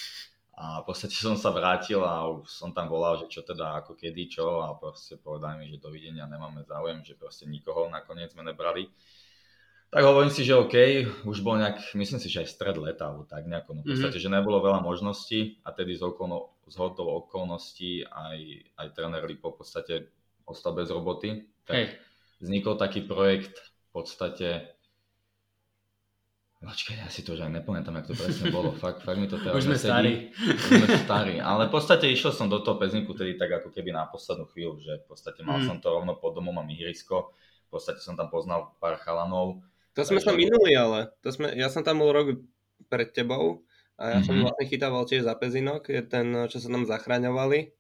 a v podstate som sa vrátil a už som tam volal, že čo teda, ako kedy, čo a proste povedali mi, že dovidenia, nemáme záujem, že proste nikoho nakoniec sme nebrali. Tak hovorím si, že OK, už bol nejak, myslím si, že aj stred leta, alebo tak nejako, no v podstate, mm-hmm. že nebolo veľa možností a tedy z, okolno, z hodou okolností aj, aj tréner Lipo v podstate ostal bez roboty. Tak, hey vznikol taký projekt v podstate Počkaj, ja si to už aj nepamätám, ako to presne bolo. Fakt, fakt mi to teraz Už sme starí. Už sme starí. Ale v podstate išiel som do toho pezinku tedy tak ako keby na poslednú chvíľu, že v podstate mal mm. som to rovno pod domom, mám ihrisko. V podstate som tam poznal pár chalanov. To sme sa minuli, ale. To sme, ja som tam bol rok pred tebou a ja mm-hmm. som vlastne chytával tiež za pezinok, je ten, čo sa nám zachraňovali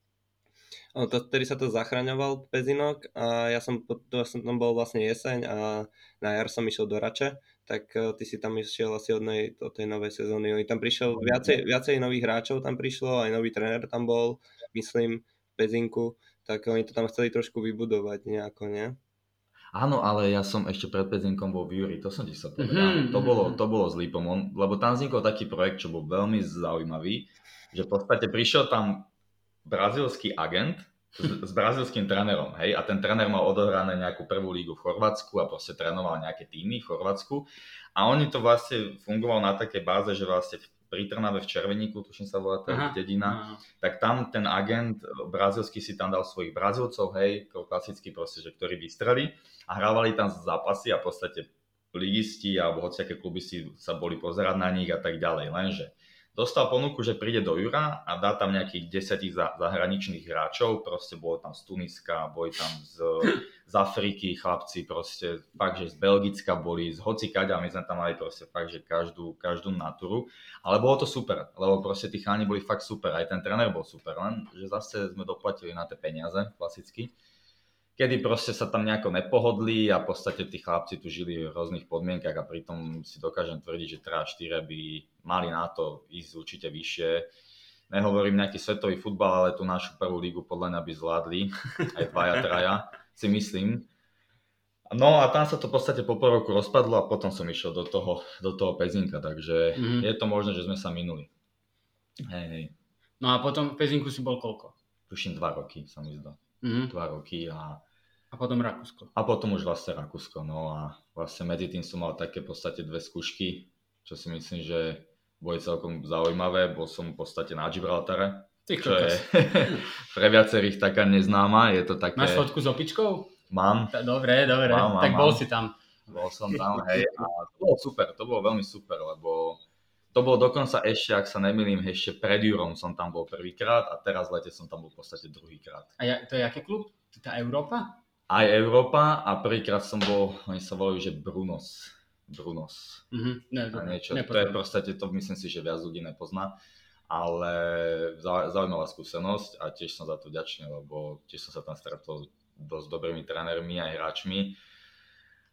to, vtedy sa to zachraňoval Pezinok a ja som, to, som tam bol vlastne jeseň a na jar som išiel do Rače, tak uh, ty si tam išiel asi od, nej, od tej novej sezóny. Oni tam prišiel viacej, viacej nových hráčov tam prišlo, aj nový tréner tam bol, myslím, v Pezinku, tak oni to tam chceli trošku vybudovať nejako, nie? Áno, ale ja som ešte pred Pezinkom bol v Júri, to som ti sa povedal. Mm-hmm. To, bolo, to bolo s Lipom, lebo tam vznikol taký projekt, čo bol veľmi zaujímavý, že v podstate prišiel tam brazilský agent s, s brazilským trénerom, hej, a ten tréner mal odohrané nejakú prvú lígu v Chorvátsku a proste trénoval nejaké týmy v Chorvátsku a oni to vlastne fungovalo na takej báze, že vlastne pri Trnave v Červeníku, tuším sa volá tá dedina, aha. tak tam ten agent brazilský si tam dal svojich Brazilcov, hej, klasicky proste, že ktorí vystreli a hrávali tam zápasy a v podstate ligisti alebo hociaké kluby si sa boli pozerať na nich a tak ďalej, lenže dostal ponuku, že príde do Jura a dá tam nejakých desiatich zahraničných hráčov, proste bolo tam z Tuniska, boli tam z, z Afriky chlapci, proste fakt, že z Belgicka boli, z hocikaďa, my sme tam mali proste fakt, že každú, každú natúru, ale bolo to super, lebo proste tí cháni boli fakt super, aj ten tréner bol super, len že zase sme doplatili na tie peniaze, klasicky kedy proste sa tam nejako nepohodli a v podstate tí chlapci tu žili v rôznych podmienkach a pritom si dokážem tvrdiť, že 3 a 4 by mali na to ísť určite vyššie. Nehovorím nejaký svetový futbal, ale tú našu prvú lígu podľa mňa by zvládli, aj dvaja, traja, si myslím. No a tam sa to v podstate po pol roku rozpadlo a potom som išiel do toho, do toho Pezinka, takže mm-hmm. je to možné, že sme sa minuli. Hej, hej. No a potom v Pezinku si bol koľko? Tuším dva roky, sa mi zdá. Mm-hmm. Dva roky a a potom Rakúsko. A potom už vlastne Rakúsko, no a vlastne medzi tým som mal také v podstate dve skúšky, čo si myslím, že boli celkom zaujímavé. Bol som v podstate na Gibraltare, Ty čo je pre viacerých taká neznáma. Je to také... Máš fotku s opičkou? Mám. Dobre, dobre, mám, mám, tak bol mám. si tam. Bol som tam, hej, a to bolo super, to bolo veľmi super, lebo to bolo dokonca ešte, ak sa nemýlim, ešte pred Jurom som tam bol prvýkrát a teraz v lete som tam bol v podstate druhýkrát. A ja, to je aký klub? To je tá Európa? aj Európa a prvýkrát som bol, oni sa volajú, že Brunos. Brunos. Mm-hmm. Ne, a niečo, to je proste, to myslím si, že viac ľudí nepozná. Ale zaujímavá skúsenosť a tiež som za to vďačný, lebo tiež som sa tam stretol dosť dobrými trénermi aj hráčmi.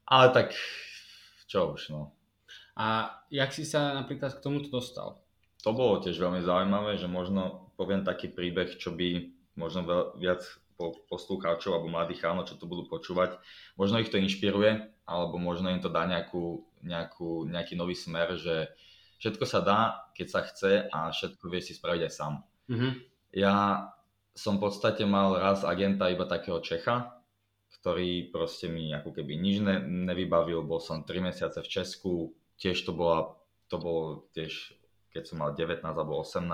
Ale tak, čo už, no. A jak si sa napríklad k tomuto dostal? To bolo tiež veľmi zaujímavé, že možno poviem taký príbeh, čo by možno viac poslucháčov alebo mladých chánov, čo to budú počúvať. Možno ich to inšpiruje, alebo možno im to dá nejakú, nejakú, nejaký nový smer, že všetko sa dá, keď sa chce a všetko vie si spraviť aj sám. Mm-hmm. Ja som v podstate mal raz agenta iba takého Čecha, ktorý proste mi ako keby nič ne, nevybavil. Bol som 3 mesiace v Česku, tiež to bola to bolo tiež, keď som mal 19 alebo 18,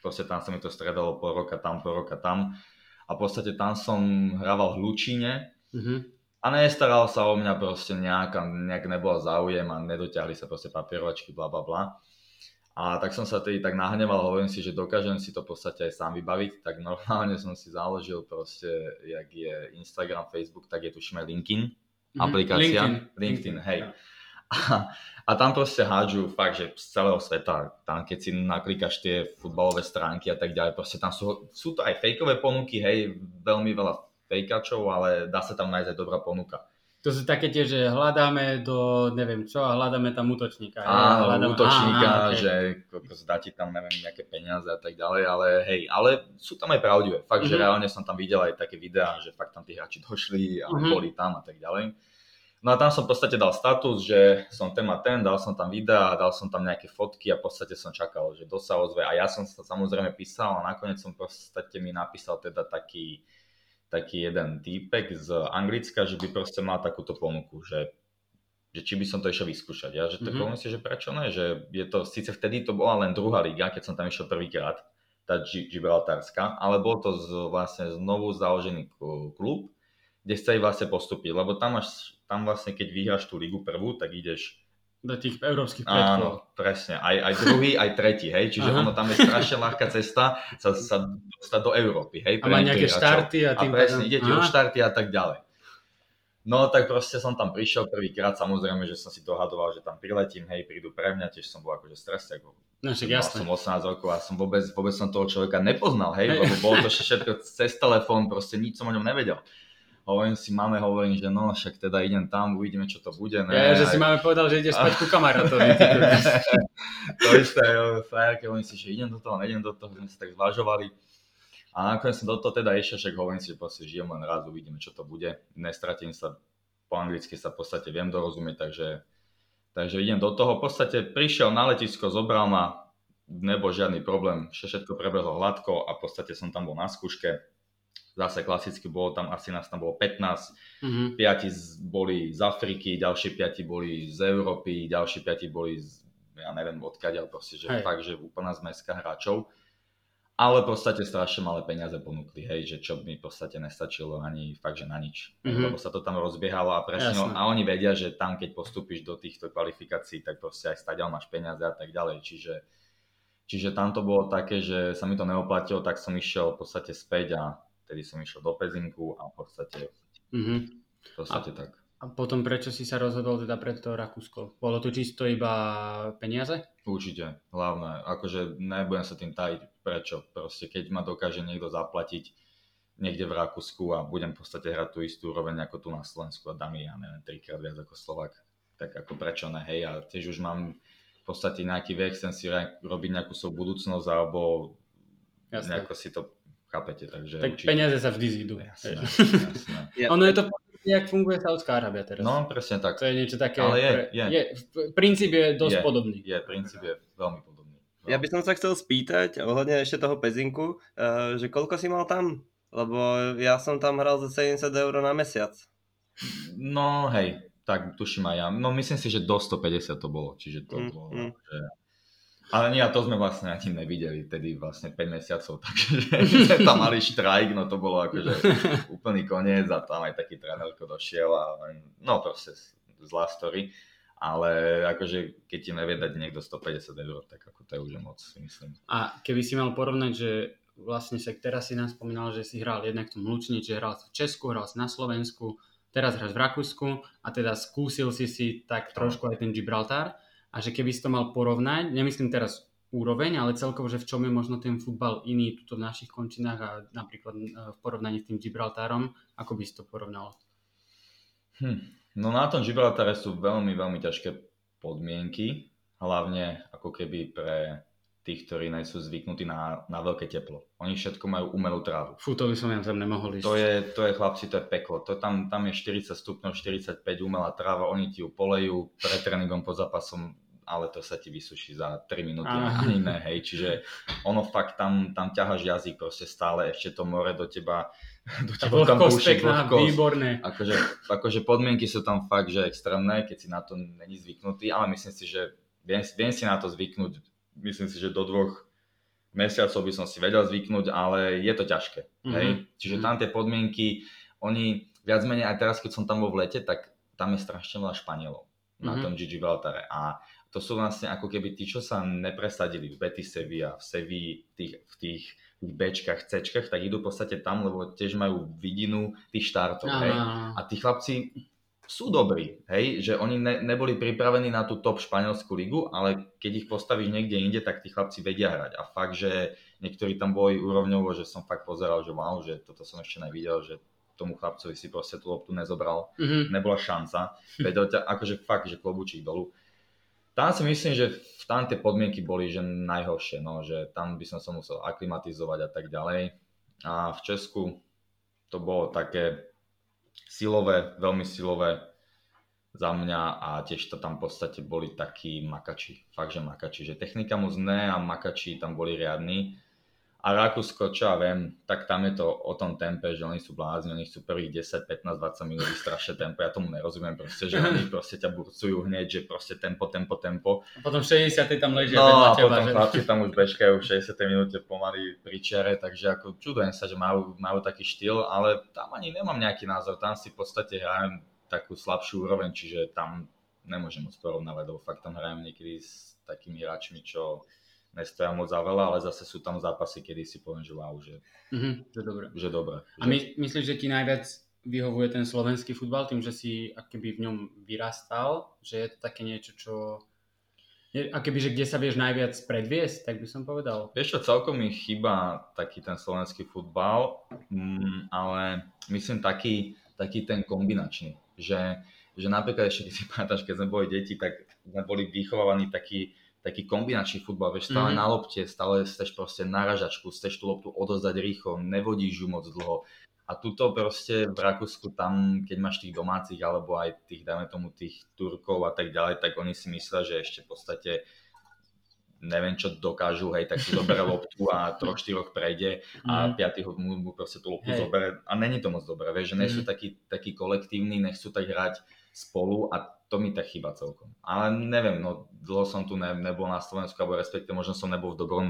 proste tam sa mi to stredalo po roka tam, po roka tam a v podstate tam som hrával v Hlučíne mm-hmm. a nestaral sa o mňa proste nejak, nejak nebol záujem a nedotiahli sa proste papierovačky, bla bla bla. A tak som sa tedy tak nahneval, hovorím si, že dokážem si to v podstate aj sám vybaviť, tak normálne som si založil proste, jak je Instagram, Facebook, tak je tuším aj LinkedIn, mm-hmm. aplikácia. LinkedIn, LinkedIn hej. Ja. A, a tam proste hádžu fakt, že z celého sveta, tam keď si naklikaš tie futbalové stránky a tak ďalej, proste tam sú, sú to aj fejkové ponuky, hej, veľmi veľa fejkačov, ale dá sa tam nájsť aj dobrá ponuka. To sú také tie, že hľadáme do, neviem čo, a hľadáme tam útočníka. Áno, hľadáme... útočníka, á, okay. že dá ti tam, neviem, nejaké peniaze a tak ďalej, ale hej, ale sú tam aj pravdivé. Fakt, mm-hmm. že mhm. reálne som tam videl aj také videá, že fakt tam tí hráči došli a mm-hmm. boli tam a tak ďalej. No a tam som v podstate dal status, že som ten a ten, dal som tam videá, dal som tam nejaké fotky a v podstate som čakal, že kto sa ozve. A ja som sa samozrejme písal a nakoniec som v podstate mi napísal teda taký, taký jeden týpek z Anglicka, že by proste mal takúto ponuku, že, že či by som to išiel vyskúšať. Ja, že to mm-hmm. si, že prečo ne, že je to, síce vtedy to bola len druhá liga, keď som tam išiel prvýkrát, tá Gibraltarská, ale bol to z, vlastne znovu založený klub, kde chceli vlastne postúpiť, lebo tam, až, tam vlastne keď vyhráš tú ligu prvú, tak ideš do tých európskych predkov. Áno, presne. Aj, aj druhý, aj tretí, hej. Čiže Aha. ono tam je strašne ľahká cesta sa, sa dostať do Európy, hej. A má nejaké štarty a tým A presne, ide ti štarty a tak ďalej. No tak proste som tam prišiel prvýkrát, samozrejme, že som si dohadoval, že tam priletím, hej, prídu pre mňa, tiež som bol akože stres, ako No však jasné. som 18 rokov a som vôbec, vôbec som toho človeka nepoznal, hej, hej. lebo bolo to všetko cez telefón, proste nič som o ňom nevedel hovorím si máme, hovorím, že no, však teda idem tam, uvidíme, čo to bude. Ne? Ja, že si máme povedal, že ideš spať ku kamarátovi. to isté, frajerke, hovorím si, že idem do toho, nejdem do toho, sme sa tak zvažovali. A nakoniec som do toho teda išiel, však hovorím si, že proste žijem len raz, uvidíme, čo to bude. Nestratím sa, po anglicky sa v podstate viem dorozumieť, takže, takže idem do toho. V podstate prišiel na letisko, zobral ma, nebol žiadny problém, všetko prebehlo hladko a v podstate som tam bol na skúške zase klasicky bolo tam, asi nás tam bolo 15, mm-hmm. piati boli z Afriky, ďalšie piati boli z Európy, ďalšie piati boli z, ja neviem odkiaľ, ale proste, že hej. fakt, že úplná zmeska hráčov. Ale v podstate strašne malé peniaze ponúkli, hej, že čo mi v podstate nestačilo ani fakt, že na nič. Mm-hmm. Lebo sa to tam rozbiehalo a presne, no, a oni vedia, že tam, keď postupíš do týchto kvalifikácií, tak proste aj stadiaľ máš peniaze a tak ďalej. Čiže, čiže tam to bolo také, že sa mi to neoplatilo, tak som išiel v podstate späť a vtedy som išiel do Pezinku a v podstate, mm-hmm. v podstate a, tak. A potom prečo si sa rozhodol teda pre to Rakúsko? Bolo to čisto iba peniaze? Určite, hlavné. Akože nebudem sa tým tajiť prečo. Proste keď ma dokáže niekto zaplatiť niekde v Rakúsku a budem v podstate hrať tú istú úroveň ako tu na Slovensku a dám ja neviem, trikrát viac ako Slovak, tak ako prečo ne, hej. A tiež už mám v podstate nejaký vek, chcem si robiť nejakú svoju budúcnosť alebo Jasne. nejako si to Chápete, takže tak určite... peniaze sa vždy zídu. Jasné, jasné. ono je to jak funguje Saudská Arábia teraz. No, presne tak. To je niečo také... Ale je, je. je princíp je dosť je, podobný. Je, princíp je veľmi podobný. No. Ja by som sa chcel spýtať, ohľadne ešte toho pezinku, uh, že koľko si mal tam? Lebo ja som tam hral za 70 eur na mesiac. No hej, tak tuším aj ja. No myslím si, že do 150 to bolo, čiže to mm, bolo, mm. že ale nie, a to sme vlastne ani nevideli, tedy vlastne 5 mesiacov, takže sme tam mali štrajk, no to bolo akože úplný koniec a tam aj taký trénerko došiel a no proste zlá story. Ale akože keď ti nevie dať niekto 150 eur, tak ako to je už moc, myslím. A keby si mal porovnať, že vlastne sa teraz si nám spomínal, že si hral jednak v tom Lučni, že hral v Česku, hral si na Slovensku, teraz hráš v Rakúsku a teda skúsil si si tak trošku aj ten Gibraltar a že keby si to mal porovnať, nemyslím teraz úroveň, ale celkovo, že v čom je možno ten futbal iný tuto v našich končinách a napríklad e, v porovnaní s tým Gibraltárom, ako by si to porovnal? Hm. No na tom Gibraltare sú veľmi, veľmi ťažké podmienky, hlavne ako keby pre tých, ktorí nie sú zvyknutí na, na veľké teplo. Oni všetko majú umelú trávu. Fú, to by som ja tam nemohol ísť. To je, to je chlapci, to je peklo. To tam, tam je 40 stupňov, 45 umelá tráva, oni ti ju polejú pred tréningom pod zápasom ale to sa ti vysuší za 3 minúty ani ne, hej, čiže ono fakt tam, tam ťaháš jazyk proste stále, ešte to more do teba do teba tam púši, výborné. Akože, akože podmienky sú tam fakt, že extrémne, keď si na to není zvyknutý, ale myslím si, že viem, viem si na to zvyknúť. Myslím si, že do dvoch mesiacov by som si vedel zvyknúť, ale je to ťažké. Mm-hmm. Hej? Čiže tam tie podmienky, oni viac menej aj teraz, keď som tam bol v lete, tak tam je strašne veľa Španielov mm-hmm. na mhm. tom Gigi Valtare. A to sú vlastne ako keby tí, čo sa nepresadili v Betise a v Sevii, tých, v tých, tých Bčkách, Cčkách, tak idú v podstate tam, lebo tiež majú vidinu tých štartov. Hej? A tí chlapci sú dobrí, hej, že oni ne, neboli pripravení na tú top španielskú ligu, ale keď ich postavíš niekde inde, tak tí chlapci vedia hrať. A fakt, že niektorí tam boli úrovňovo, že som fakt pozeral, že wow, že toto som ešte nevidel, že tomu chlapcovi si proste tú loptu nezobral, mm-hmm. nebola šanca. Vedel ťa, akože fakt, že klobúčik dolu. Tam si myslím, že tam tie podmienky boli že najhoršie, no, že tam by som sa musel aklimatizovať a tak ďalej. A v Česku to bolo také, silové, veľmi silové za mňa a tiež to tam v podstate boli takí makači, fakt že makači, že technika moc ne a makači tam boli riadni. A Rakúsko, čo ja viem, tak tam je to o tom tempe, že oni sú blázni, oni chcú prvých 10, 15, 20 minút strašné tempo, ja tomu nerozumiem proste, že oni proste ťa burcujú hneď, že proste tempo, tempo, tempo. A potom 60 tam ležia no, a teba, potom že? chlapci tam už bežkajú v 60 minúte pomaly pri čere, takže ako čudujem sa, že majú, majú taký štýl, ale tam ani nemám nejaký názor, tam si v podstate hrajem takú slabšiu úroveň, čiže tam nemôžem moc porovnávať, lebo fakt tam hrajem niekedy s takými hráčmi, čo nestoja moc za veľa, ale zase sú tam zápasy, kedy si poviem, že wow, že, mm-hmm, že dobre. Že dobre A my, myslíš, že ti najviac vyhovuje ten slovenský futbal tým, že si akoby v ňom vyrastal, že je to také niečo, čo akoby, že kde sa vieš najviac predviesť, tak by som povedal. Vieš čo, celkom mi chýba taký ten slovenský futbal, mm, ale myslím taký, taký ten kombinačný, že, že napríklad ešte keď si pamätáš, keď sme boli deti, tak sme boli vychovávaní taký, taký kombinačný futbal, vieš, stále mm-hmm. na lopte, stále steš proste na ražačku, steš tú loptu odozdať rýchlo, nevodíš ju moc dlho. A tuto proste v Rakúsku tam, keď máš tých domácich, alebo aj tých, dajme tomu, tých Turkov a tak ďalej, tak oni si myslia, že ešte v podstate neviem, čo dokážu, hej, tak si zoberie loptu a troch, štyroch prejde a mm. piatý mu, mu proste tú loptu hey. zoberie a není to moc dobré, vieš, že nie sú mm. takí, takí kolektívni, nechcú tak hrať spolu a to mi tak chýba celkom. Ale neviem, no dlho som tu ne, nebol na Slovensku, alebo respektive možno som nebol v dobrom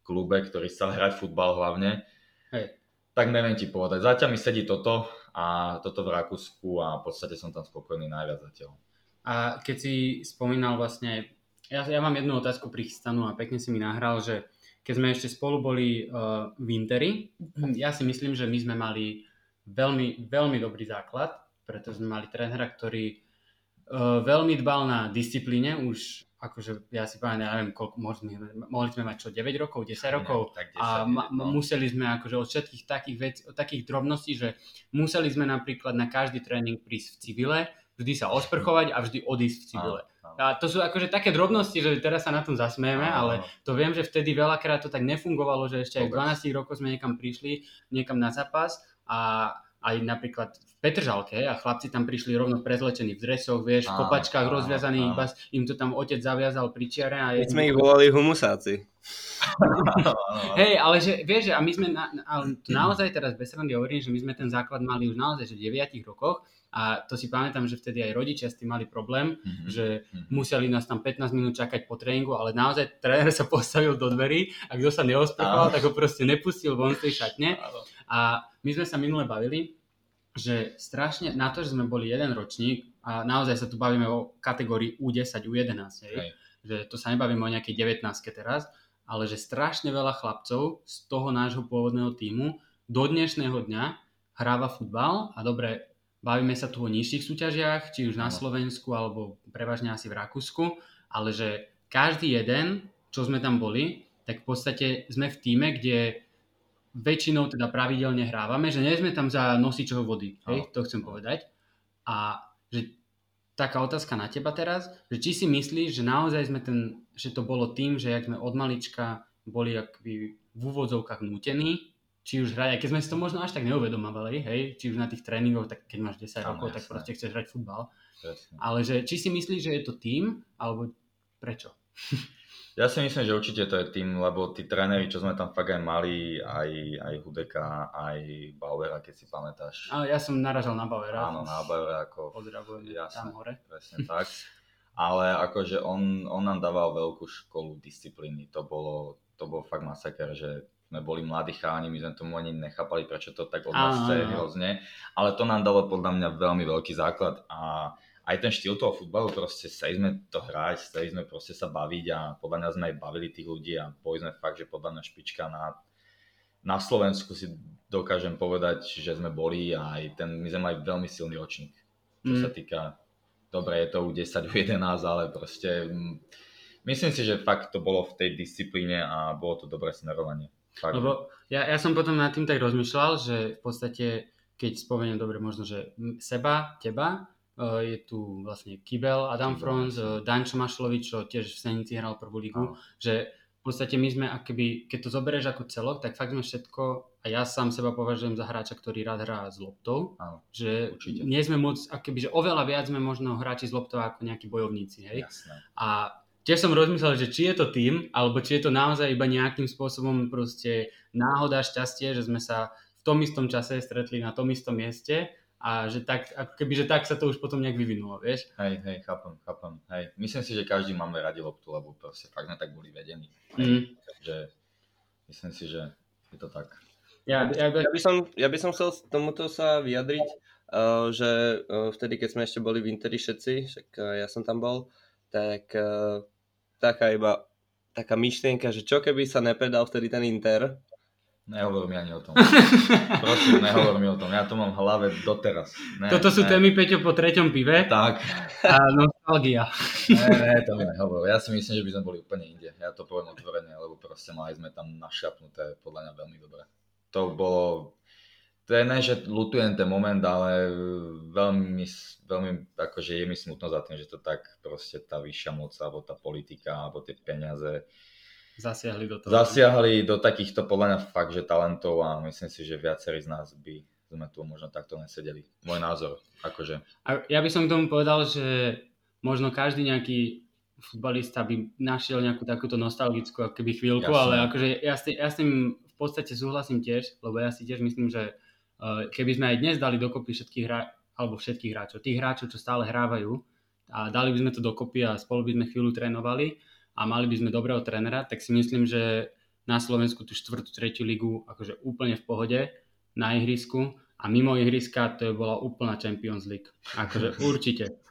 klube, ktorý chcel hrať futbal hlavne. Hej. Tak neviem ti povedať. Zatiaľ mi sedí toto a toto v Rakúsku a v podstate som tam spokojný najviac zatiaľ. A keď si spomínal vlastne, ja, ja mám jednu otázku prichystanú a pekne si mi nahral, že keď sme ešte spolu boli uh, v Interi, ja si myslím, že my sme mali veľmi, veľmi dobrý základ, pretože sme mali trénera, ktorý veľmi dbal na disciplíne, už akože ja si pamätám, neviem, koľko, mohli, mohli sme mať čo, 9 rokov, 10 rokov tak 10, a ma, no. museli sme akože od všetkých takých vecí, od takých drobností, že museli sme napríklad na každý tréning prísť v civile, vždy sa osprchovať a vždy odísť v civile. A to sú akože také drobnosti, že teraz sa na tom zasmejeme, ale to viem, že vtedy veľakrát to tak nefungovalo, že ešte aj v 12 rokov sme niekam prišli, niekam na zápas a aj napríklad v Petržalke a chlapci tam prišli rovno prezlečení v dresoch, vieš, v kopačkách rozviazaní, iba im to tam otec zaviazal pri čiare. A sme ich volali humusáci. Hej, ale že, vieš, a my sme, na, ale to naozaj teraz bez randy hovorím, že my sme ten základ mali už naozaj že v 9 rokoch a to si pamätám, že vtedy aj rodičia s tým mali problém, mm-hmm. že mm-hmm. museli nás tam 15 minút čakať po tréningu, ale naozaj tréner sa postavil do dverí a kto sa neosprchoval, tak ho proste nepustil von z tej šatne. A my sme sa minule bavili, že strašne, na to, že sme boli jeden ročník, a naozaj sa tu bavíme o kategórii U10, U11, hej, že to sa nebavíme o nejakej 19 teraz, ale že strašne veľa chlapcov z toho nášho pôvodného týmu do dnešného dňa hráva futbal a dobre, bavíme sa tu o nižších súťažiach, či už na Slovensku alebo prevažne asi v Rakúsku, ale že každý jeden, čo sme tam boli, tak v podstate sme v týme, kde väčšinou teda pravidelne hrávame, že nie sme tam za nosičov vody, hej, to chcem povedať. A že taká otázka na teba teraz, že či si myslíš, že naozaj sme ten, že to bolo tým, že jak sme od malička boli akby v úvodzovkách nútení, či už hrať, aj keď sme si to možno až tak neuvedomovali, hej, či už na tých tréningoch, tak keď máš 10 Tam, rokov, jasné. tak proste chceš hrať futbal. Jasne. Ale že či si myslíš, že je to tým, alebo prečo? Ja si myslím, že určite to je tým, lebo tí tréneri, čo sme tam fakt aj mali, aj, aj Hudeka, aj Bauera, keď si pamätáš. Ale ja som naražal na Bauera. Áno, na Bauera ako... Pozdravujem tam hore. Presne tak. ale akože on, on nám dával veľkú školu disciplíny. To bolo, to bol fakt masaker, že sme boli mladí cháni, my sme tomu ani nechápali, prečo to tak od nás chce hrozne, ale to nám dalo podľa mňa veľmi veľký základ a aj ten štýl toho futbalu, proste chceli sme to hrať, chceli sme proste sa baviť a podľa mňa sme aj bavili tých ľudí a boli sme fakt, že podľa mňa špička na, na Slovensku si dokážem povedať, že sme boli a aj ten, my sme mali veľmi silný ročník, čo mm. sa týka dobre, je to u 10, u 11, ale proste mm, myslím si, že fakt to bolo v tej disciplíne a bolo to dobré smerovanie. Fakt. Lebo ja, ja som potom nad tým tak rozmýšľal, že v podstate, keď spomeniem dobre, možno, že seba, teba, je tu vlastne Kibel, Adam Franz, uh, Dančo Mašlovič, čo tiež v Senici hral prvú ligu, no. že v podstate my sme, akoby, keď to zoberieš ako celok, tak fakt sme všetko, a ja sám seba považujem za hráča, ktorý rád hrá s loptou, Áno, že určite. nie sme moc, akoby, že oveľa viac sme možno hráči s loptou ako nejakí bojovníci, hej? Jasné. A tiež som rozmyslel, že či je to tým, alebo či je to naozaj iba nejakým spôsobom proste náhoda, šťastie, že sme sa v tom istom čase stretli na tom istom mieste a že tak, ako keby, že tak sa to už potom nejak vyvinulo, vieš? Hej, hej, chápem, chápem, hej. Myslím si, že každý máme radi loptu, lebo proste fakt sme tak boli vedení. Mm. Že myslím si, že je to tak. Ja, ja, by... ja, by som, ja by som chcel tomuto sa vyjadriť, uh, že uh, vtedy, keď sme ešte boli v Interi všetci, však uh, ja som tam bol, tak uh, taká iba taká myšlienka, že čo keby sa nepredal vtedy ten Inter, Nehovor mi ani o tom. Prosím, nehovor mi o tom. Ja to mám v hlave doteraz. Ne, Toto sú ne. témy, Peťo, po treťom pive. Tak. A nostalgia. Ne, ne, to mi nehovor. Ja si myslím, že by sme boli úplne inde. Ja to poviem otvorene, lebo proste mali sme tam našľapnuté podľa mňa veľmi dobre. To bolo... To je ne, že lutujem ten moment, ale veľmi, veľmi akože je mi smutno za tým, že to tak proste tá vyššia moc, alebo tá politika, alebo tie peniaze Zasiahli do toho. Zasiahli do takýchto podľa mňa fakt, že talentov a myslím si, že viacerí z nás by sme tu možno takto nesedeli. Môj názor, akože. A ja by som k tomu povedal, že možno každý nejaký futbalista by našiel nejakú takúto nostalgickú keby chvíľku, Jasne. ale akože ja s, tým, ja s tým v podstate súhlasím tiež, lebo ja si tiež myslím, že uh, keby sme aj dnes dali dokopy všetkých hra, alebo všetkých hráčov, tých hráčov, čo stále hrávajú a dali by sme to dokopy a spolu by sme chvíľu trénovali, a mali by sme dobrého trénera, tak si myslím, že na Slovensku tú štvrtú, tretiu ligu akože úplne v pohode na ihrisku a mimo ihriska to je bola úplná Champions League. Akože určite.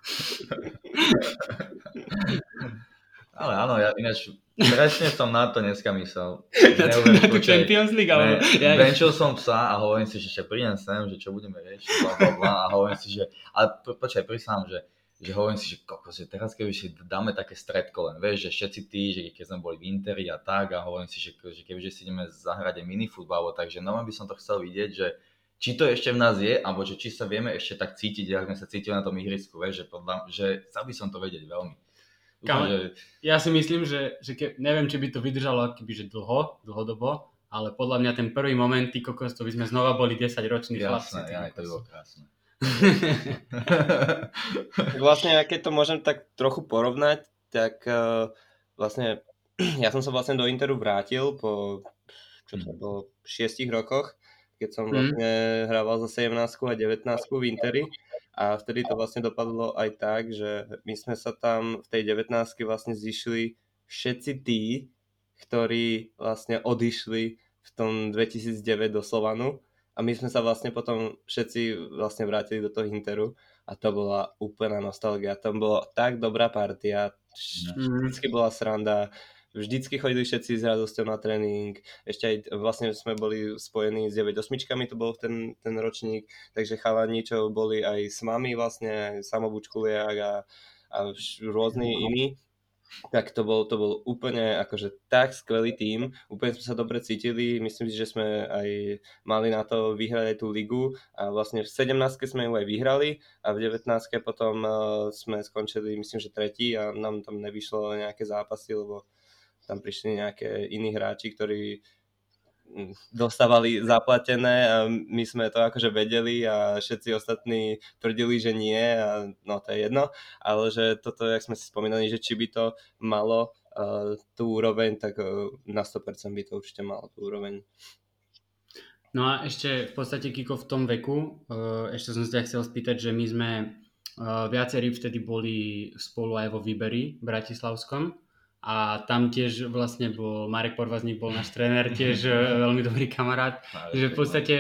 Ale áno, ja ináč presne som na to dneska myslel. na tú Champions League, ale... Ja... Venčil som psa a hovorím si, že ešte prídem sem, že čo budeme riešiť, a hovorím si, že... Ale po, počkaj, prisám, že že hovorím si, že kokos, že teraz keby si dáme také stredko len, vieš, že všetci tí, že keď sme boli v Interi a tak a hovorím si, že, že kebyže si ideme zahrať minifutbal, takže no by som to chcel vidieť, že či to ešte v nás je, alebo že či sa vieme ešte tak cítiť, ako sme sa cítili na tom ihrisku, vieš, že, podľa, že chcel by som to vedieť veľmi. Kam, že... Ja si myslím, že, že ke, neviem, či by to vydržalo že dlho, dlhodobo, ale podľa mňa ten prvý moment, ty kokos, to by sme znova boli 10 roční chlapci. Jasné, ja, to by bolo krásne vlastne, keď to môžem tak trochu porovnať, tak uh, vlastne ja som sa vlastne do Interu vrátil po čo to mhm. bolo, 6 rokoch, keď som mhm. vlastne hrával za 17 a 19 v Interi a vtedy to vlastne dopadlo aj tak, že my sme sa tam v tej 19 vlastne zišli všetci tí, ktorí vlastne odišli v tom 2009 do Slovanu a my sme sa vlastne potom všetci vlastne vrátili do toho Interu a to bola úplná nostalgia. Tam bola tak dobrá partia, mhm. vždycky bola sranda, vždycky chodili všetci s radosťou na tréning, ešte aj vlastne sme boli spojení s 9 osmičkami, to bol ten, ten ročník, takže chalani, čo boli aj s mami vlastne, samobučkuliak a, a rôzni iní, tak to bol, to bol úplne akože tak skvelý tým, úplne sme sa dobre cítili, myslím si, že sme aj mali na to vyhrať aj tú ligu. A vlastne v 17 sme ju aj vyhrali a v 19 potom uh, sme skončili myslím, že tretí a nám tam nevyšlo nejaké zápasy, lebo tam prišli nejaké iní hráči, ktorí dostávali zaplatené a my sme to akože vedeli a všetci ostatní tvrdili, že nie a no to je jedno, ale že toto, jak sme si spomínali, že či by to malo uh, tú úroveň, tak uh, na 100% by to určite malo tú úroveň. No a ešte v podstate Kiko v tom veku, uh, ešte som sa chcel spýtať, že my sme uh, viacerí vtedy boli spolu aj vo výberi bratislavskom a tam tiež vlastne bol Marek Porvazník bol náš tréner, tiež veľmi dobrý kamarát, že v podstate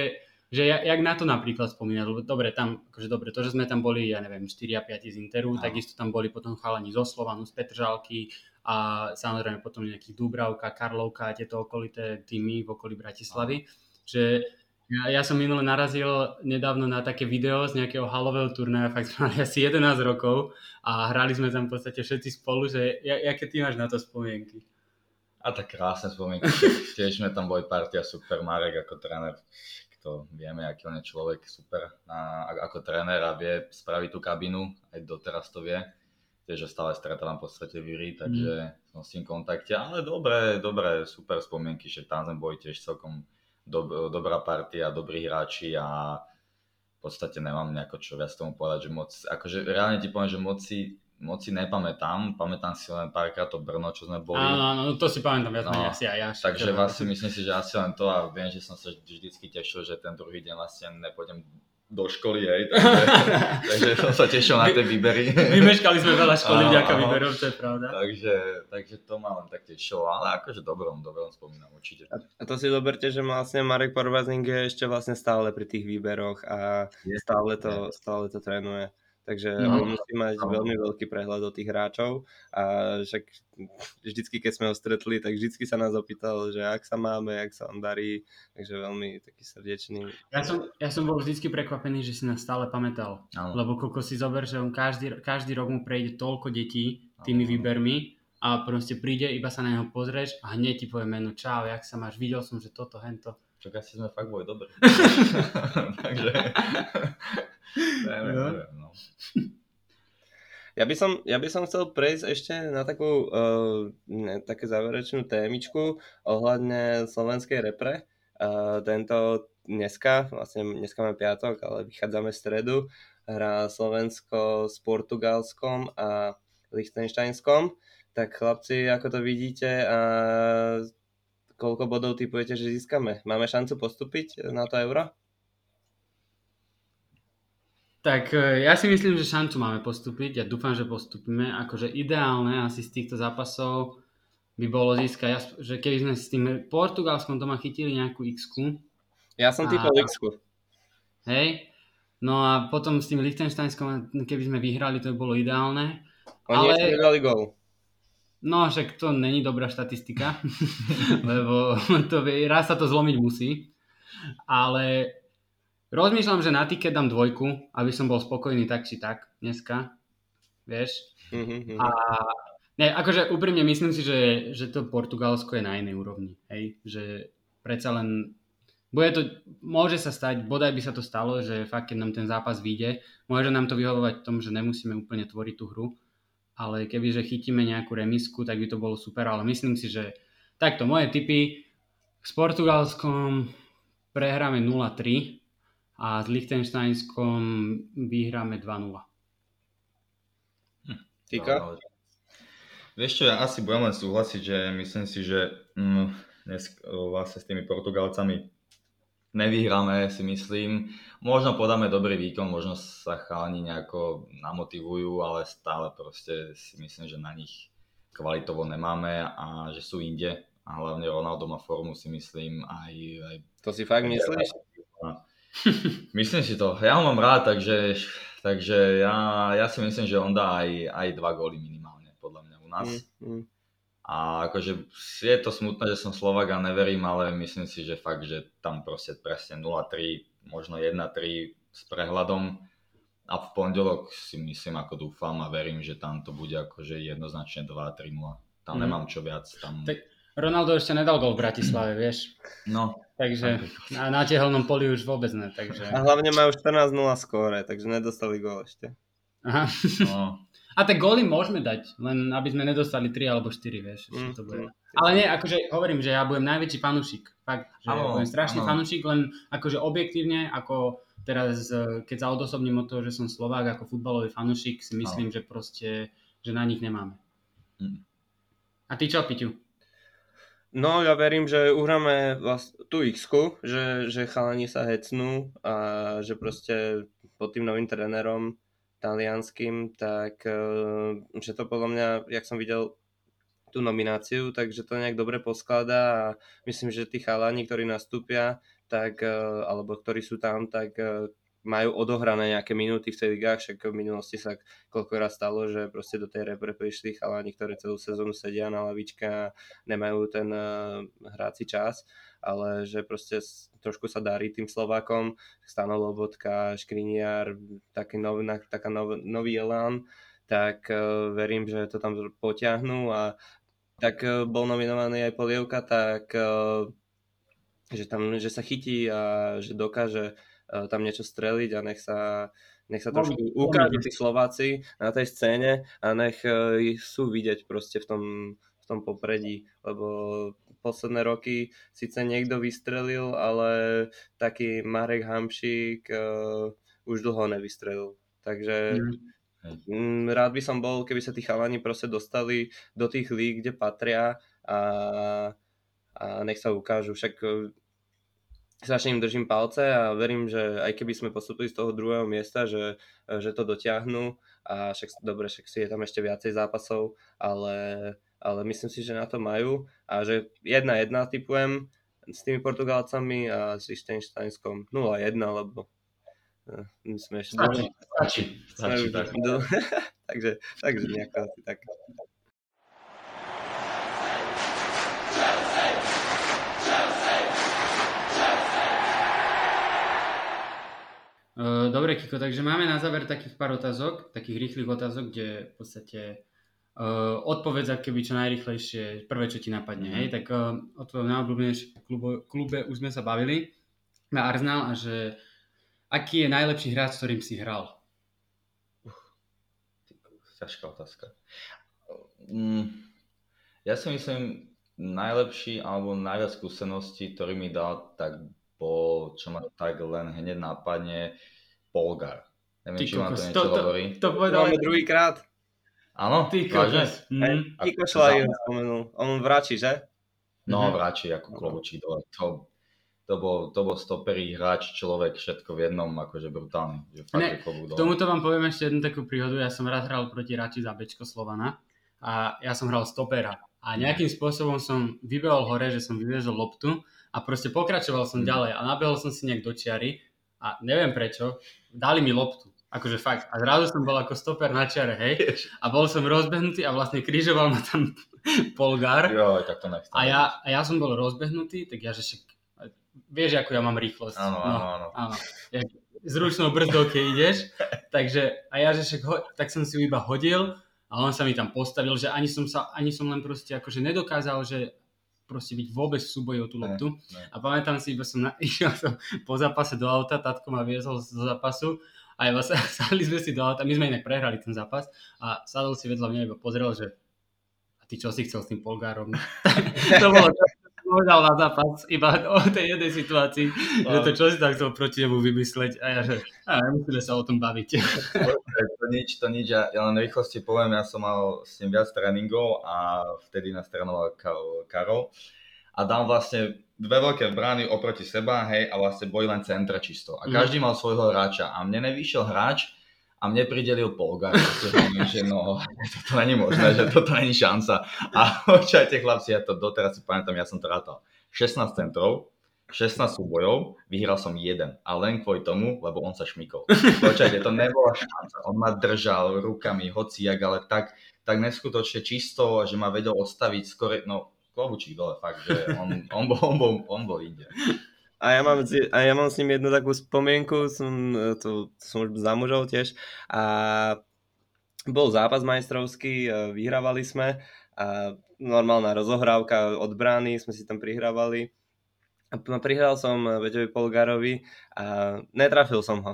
že ja, jak na to napríklad spomínať, lebo dobre, tam, akože dobre, to, že sme tam boli, ja neviem, 4 a 5 z Interu, no. takisto tam boli potom chalani zo Slovanu, z Petržalky a samozrejme potom nejakých Dúbravka, Karlovka a tieto okolité týmy v okolí Bratislavy, no. že ja, ja som minule narazil nedávno na také video z nejakého halového turnaja, fakt sme mali asi 11 rokov a hrali sme tam v podstate všetci spolu, že ja, aké ty máš na to spomienky? A tak krásne spomienky, tiež sme tam boli partia super, Marek ako tréner, kto vieme, aký on je človek, super na, ako tréner a vie spraviť tú kabinu, aj doteraz to vie, tiež stále stretávam v podstate Viri, takže mm. som s tým v kontakte, ale dobré, dobré, super spomienky, že tam sme boli tiež celkom dob, dobrá partia, dobrí hráči a v podstate nemám nejako čo viac tomu povedať, že moc, akože reálne ti poviem, že moci, moci nepamätám, pamätám si len párkrát to Brno, čo sme boli. Áno, áno, to si pamätám viac no, asi aj ja. Takže vlastne myslím si, že asi len to a viem, že som sa vždycky tešil, že ten druhý deň vlastne nepôjdem do školy, hej, takže, takže som sa tešil na tie výbery. Vymeškali sme veľa školy vďaka výberov, to je pravda. Takže, takže to ma len tak tešilo, ale akože dobrom, dobrom spomínam určite. A, a to si zoberte, že vlastne Marek Parvazing je ešte vlastne stále pri tých výberoch a stále to, stále to trénuje. Takže no, on musí mať no. veľmi veľký prehľad o tých hráčov a však vždycky, keď sme ho stretli, tak vždycky sa nás opýtal, že ak sa máme, ak sa on darí, takže veľmi taký srdečný. Ja som, ja som bol vždycky prekvapený, že si nás stále pamätal, no. lebo koľko si zober, že on každý, každý rok mu prejde toľko detí tými no. výbermi a proste príde, iba sa na neho pozrieš a hneď ti povie meno, čau, jak sa máš, videl som, že toto, hento. Čak asi sme fakt boli dobrí. takže... neviem, no. no. Ja by, som, ja by som chcel prejsť ešte na takú uh, ne, také záverečnú témičku ohľadne slovenskej repre. Uh, tento dneska, vlastne dneska máme piatok, ale vychádzame v stredu, hrá Slovensko s Portugalskom a Liechtensteinskom. Tak chlapci, ako to vidíte a koľko bodov typujete, že získame? Máme šancu postúpiť na to euro? Tak e, ja si myslím, že šancu máme postúpiť. Ja dúfam, že postupíme. Akože ideálne asi z týchto zápasov by bolo získať, že keby sme s tým Portugalskom doma chytili nejakú x Ja som typol x Hej. No a potom s tým Liechtensteinskom, keby sme vyhrali, to by bolo ideálne. Oni ale... ešte gol. No, však to není dobrá štatistika, lebo to, raz sa to zlomiť musí. Ale Rozmýšľam, že na tiket dám dvojku, aby som bol spokojný tak či tak dneska. Vieš? Mm-hmm. A ne, akože úprimne myslím si, že, že to Portugalsko je na inej úrovni. Hej? Že predsa len bude to, môže sa stať, bodaj by sa to stalo, že fakt, keď nám ten zápas vyjde, môže nám to vyhovovať v tom, že nemusíme úplne tvoriť tú hru, ale keby, že chytíme nejakú remisku, tak by to bolo super, ale myslím si, že takto moje typy s Portugalskom prehráme 0-3 a s Liechtensteinskom vyhráme 2-0. Hm. Týka? No, vieš čo, ja asi budem len súhlasiť, že myslím si, že mm, dnes vlastne s tými Portugalcami nevyhráme, si myslím. Možno podáme dobrý výkon, možno sa chalani nejako namotivujú, ale stále proste si myslím, že na nich kvalitovo nemáme a že sú inde. A hlavne Ronaldo má formu, si myslím, aj... aj to si fakt myslíš? Myslím si to. Ja ho mám rád, takže, takže ja, ja si myslím, že on dá aj, aj dva góly minimálne, podľa mňa u nás. Mm, mm. A akože je to smutné, že som Slovak a neverím, ale myslím si, že fakt, že tam proste presne 0-3, možno 1-3 s prehľadom. A v pondelok si myslím, ako dúfam a verím, že tam to bude akože jednoznačne 2-3-0. Tam mm. nemám čo viac. Tam... Tak Ronaldo ešte nedal gol v Bratislave, vieš. No. Takže na, na tehelnom poli už vôbec ne. Takže... A hlavne majú 14-0 skóre, takže nedostali gól ešte. Aha. No. A tak góly môžeme dať, len aby sme nedostali 3 alebo 4, vieš. Mm, to bude. Mm. Ale nie, akože hovorím, že ja budem najväčší fanúšik. Fakt, že ano, budem strašný ano. fanúšik, len akože objektívne, ako teraz, e, keď sa odosobním od toho, že som Slovák ako futbalový fanúšik, si myslím, ano. že proste, že na nich nemáme. Mm. A ty čo, Piťu? No ja verím, že uhráme vlast- tú x že, že chalani sa hecnú a že proste pod tým novým trénerom talianským, tak že to podľa mňa, jak som videl tú nomináciu, takže to nejak dobre poskladá a myslím, že tí chalani, ktorí nastúpia, tak, alebo ktorí sú tam, tak majú odohrané nejaké minúty v tej ligách, však v minulosti sa koľkokrát stalo, že proste do tej repre prišli chalani, ktoré celú sezónu sedia na lavičke a nemajú ten uh, hráci čas, ale že proste trošku sa darí tým Slovákom, Stano Lobotka, Škriniar, taký nov, taká nov, nový elán, tak uh, verím, že to tam potiahnú a tak uh, bol nominovaný aj Polievka, tak uh, že tam, že sa chytí a že dokáže tam niečo streliť a nech sa, nech sa trošku ukážu tí Slováci na tej scéne a nech eh, sú vidieť proste v tom, v tom popredí, lebo posledné roky síce niekto vystrelil, ale taký Marek Hamšík uh, už dlho nevystrelil. Takže mm. rád by som bol, keby sa tí chalani proste dostali do tých líg, kde patria a, a nech sa ukážu. Však strašne im držím palce a verím, že aj keby sme postupili z toho druhého miesta, že, že to dotiahnu. A však dobre, však si je tam ešte viacej zápasov, ale, ale myslím si, že na to majú. A že 1-1 typujem s tými Portugálcami a s Liechtensteinskom. 0-1, lebo eh, my sme ešte... Stačí, stačí, stačí tak. takže, takže nejako asi tak. Dobre, Kiko, takže máme na záver takých pár otázok, takých rýchlych otázok, kde v podstate uh, odpovedz, keby čo najrychlejšie, prvé, čo ti napadne, mm. hej, tak uh, o tvojom najobľúbenejšom klube, klube už sme sa bavili na Arsenal a že aký je najlepší hráč, s ktorým si hral? ťažká otázka. Mm, ja si myslím, najlepší alebo najviac skúseností, ktorý mi dal, tak bol, čo ma tak len hneď nápadne, Polgar. Neviem, Ty či vám to niečo to, hovorí. To, to povedal aj druhýkrát. Áno? Ty vážne? Mm. Kiko Šlajer spomenul. On vračí, že? No, mm-hmm. vračí ako klobučí dole. To, to bol, to bol stoperý hráč, človek, všetko v jednom, akože brutálny. Že fakt, ne, k tomuto vám poviem ešte jednu takú príhodu. Ja som raz hral proti Rači za Bečko Slovana a ja som hral stopera. A nejakým spôsobom som vybehol hore, že som vyviezol loptu a proste pokračoval som mm. ďalej a nabehol som si nejak do čiary a neviem prečo, dali mi loptu. Akože fakt. A zrazu som bol ako stoper na čiare, hej. A bol som rozbehnutý a vlastne krížoval ma tam Polgár. Jo, tak to A ja, a ja som bol rozbehnutý, tak ja že však, vieš, ako ja mám rýchlosť. Áno, áno, no, áno. áno. S ručnou brzdou, keď ideš. Takže, a ja že však, ho, tak som si ju iba hodil a on sa mi tam postavil, že ani som, sa, ani som len proste akože nedokázal, že proste byť vôbec v súboji o tú loptu. Ne, ne. A pamätám si, iba som na, išiel som po zápase do auta, tatko ma viezol zo zápasu a iba sa, sadli sme si do auta, my sme inak prehrali ten zápas a sadol si vedľa mňa iba pozrel, že a ty čo si chcel s tým Polgárom? to bolo to, povedal na zápas iba o tej jednej situácii, wow. že to čo si tam chcel proti nemu vymysleť a ja že a nemusíme sa o tom baviť. to nič, to nič, ja, ja len rýchlosti poviem, ja som mal s ním viac tréningov a vtedy nás trénoval Karol a dám vlastne dve veľké brány oproti seba, hej, a vlastne boli len centra čisto. A mhm. každý mal svojho hráča a mne nevyšiel hráč, a mne pridelil Polgar, že no, toto není možné, že toto není šanca. A počajte chlapci, ja to doteraz si pamätám, ja som to rátal. 16 centrov, 16 súbojov, vyhral som jeden. A len kvôli tomu, lebo on sa šmykol. Počajte, to nebola šanca. On ma držal rukami, hociak, ale tak, tak neskutočne čisto, že ma vedel odstaviť skore, no klobučík dole, fakt, že on, on, bol, on, bol, on bol inde. A ja, mám, a ja mám s ním jednu takú spomienku, som, to, som už za mužov tiež. A bol zápas majstrovský, vyhrávali sme a normálna rozohrávka od brány, sme si tam prihrávali. A prihral som Veďovi Polgárovi a netrafil som ho.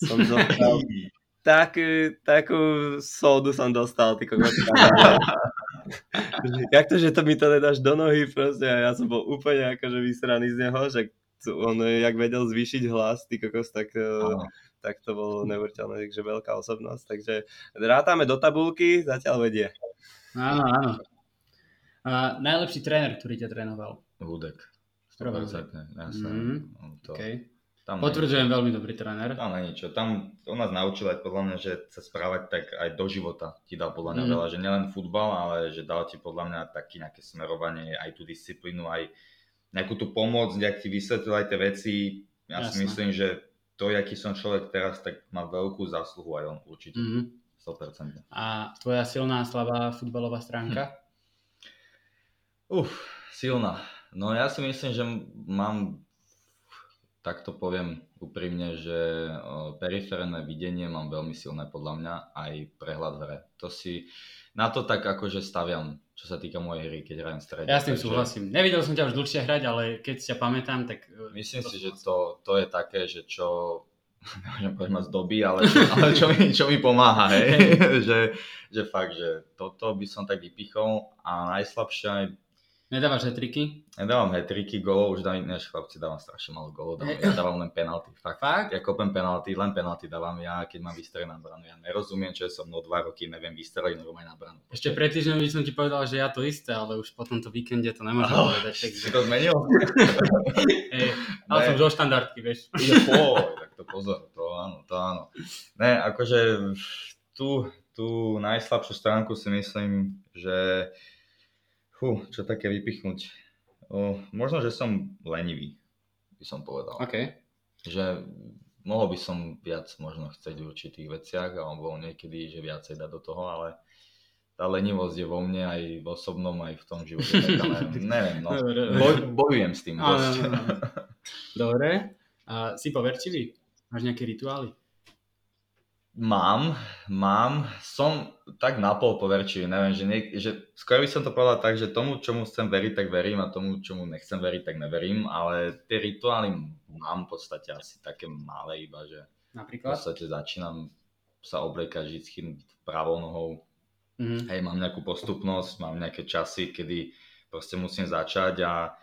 Som dostal takú, takú sódu som dostal, ty kokos. Jak to, že to mi to nedáš do nohy proste a ja som bol úplne akože vysraný z neho, že on jak vedel zvýšiť hlas, ty kokos, tak, eh, tak to bolo neuveriteľné, takže veľká osobnosť. Takže rátame do tabulky, zatiaľ vedie. Áno, áno. A najlepší tréner, ktorý ťa trénoval? Hudek. 100%, jasné. Mm, to... okay. Tam Potvrdzujem, nie, veľmi dobrý tréner. Tam není čo. Tam on nás naučil aj podľa mňa, že sa správať tak aj do života ti dal podľa mňa mm. veľa, že nielen futbal, ale že dal ti podľa mňa taký nejaké smerovanie, aj tú disciplínu, aj nejakú tú pomoc, nejak ti vysvetlil aj tie veci. Ja Jasne. si myslím, že to, aký som človek teraz, tak má veľkú zásluhu aj on určite. Mm. 100%. A tvoja silná, slabá futbalová stránka? Hm. Uf, silná. No ja si myslím, že mám tak to poviem úprimne, že periférne videnie mám veľmi silné podľa mňa, aj prehľad hre. To si, na to tak akože staviam, čo sa týka mojej hry, keď hrajem strede. Ja s tým takže... súhlasím. Nevidel som ťa už dlhšie hrať, ale keď ťa pamätám, tak... E, Myslím to si, že to, to je také, že čo nemôžem povedať ma zdobí, ale, čo, ale čo, mi, čo mi pomáha, hej? že, že fakt, že toto by som tak vypichol a najslabšia Nedávaš hetriky? Nedávam hetriky, golov už dávam, než chlapci dávam strašne malo golov, dávam, ja dávam len penalty, fakt. fakt. Ja kopem penalty, len penalty dávam ja, keď mám vystreliť na branu. Ja nerozumiem, čo je so mnou dva roky, neviem vystreliť normálne na branu. Ešte pred týždňom by som ti povedal, že ja to isté, ale už po tomto víkende to nemôžem oh, povedať. Tak... Si to zmenil? hey, ale ne. som zo štandardky, vieš. Je po, tak to pozor, to áno, to áno. Ne, akože tú, tú najslabšiu stránku si myslím, že Fú, čo také vypichnúť. O, možno, že som lenivý, by som povedal. OK. Že mohol by som viac možno chcieť v určitých veciach, alebo niekedy, že viacej dať do toho, ale tá lenivosť je vo mne aj v osobnom, aj v tom živote. Tak, ale neviem, no. Boj, bojujem s tým dosť. Dobre. A si poverčivý? Máš nejaké rituály? Mám, mám, som tak napol poverčivý, neviem, že, niek- že skôr by som to povedal tak, že tomu, čomu chcem veriť, tak verím a tomu, čomu nechcem veriť, tak neverím, ale tie rituály mám v podstate asi také malé iba, že Napríklad? v podstate začínam sa obliekať vždy pravou nohou, mm-hmm. hej, mám nejakú postupnosť, mám nejaké časy, kedy proste musím začať a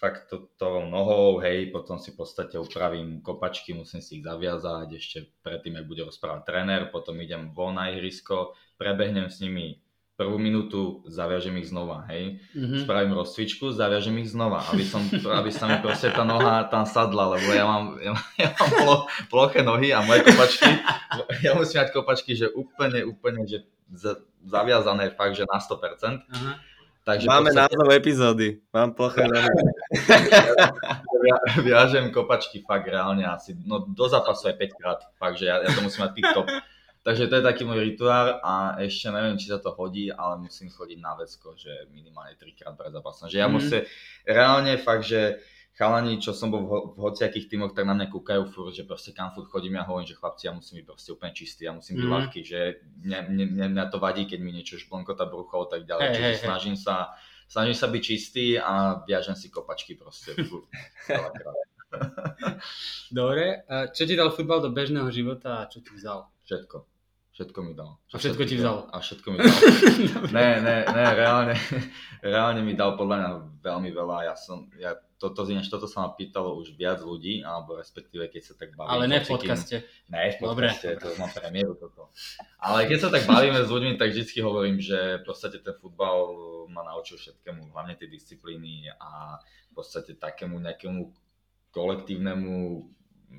fakt to, to nohou, hej, potom si v podstate upravím kopačky, musím si ich zaviazať, ešte predtým, ak bude rozprávať tréner, potom idem von na ihrisko, prebehnem s nimi prvú minútu, zaviažem ich znova, hej. Mm-hmm. Spravím rozcvičku, zaviažem ich znova, aby, som, aby sa mi proste tá noha tam sadla, lebo ja mám, ja, ja mám plo, ploché nohy a moje kopačky, ja musím mať kopačky, že úplne, úplne, že zaviazané fakt, že na 100%. Aha Takže Máme podstate... názov epizódy. Mám ploché Viažem kopačky fakt reálne asi, no do zápasu aj 5 krát, fakt, že ja, ja to musím mať tip-top. Takže to je taký môj rituál a ešte neviem, či sa to hodí, ale musím chodiť na vecko, že minimálne 3 krát pred zápasom. Že ja mm. musím, reálne fakt, že chalani, čo som bol v, v hociakých tímoch, tak na mňa kúkajú furt, že proste kam furt chodím, ja hovorím, že chlapci, ja musím byť proste úplne čistý, ja musím byť mm. ľahký, že mňa, mňa, mňa, to vadí, keď mi niečo šplonkota brucho a tak ďalej, hey, čiže hey, snažím hey. sa snažím sa byť čistý a viažem si kopačky proste. Dobre, čo ti dal futbal do bežného života a čo ti vzal? Všetko. Všetko mi dal. A všetko ti vzal? A všetko mi dal. ne, ne, ne, reálne, reálne mi dal podľa mňa veľmi veľa. Ja som, ja toto, ináč, toto sa ma pýtalo už viac ľudí, alebo respektíve keď sa tak bavíme. Ale ne v podcaste. Ne v podcaste, Dobre. to mám premiéru toto. Ale keď sa tak bavíme s ľuďmi, tak vždy hovorím, že v podstate ten futbal ma naučil všetkému, hlavne tie disciplíny a v podstate takému nejakému kolektívnemu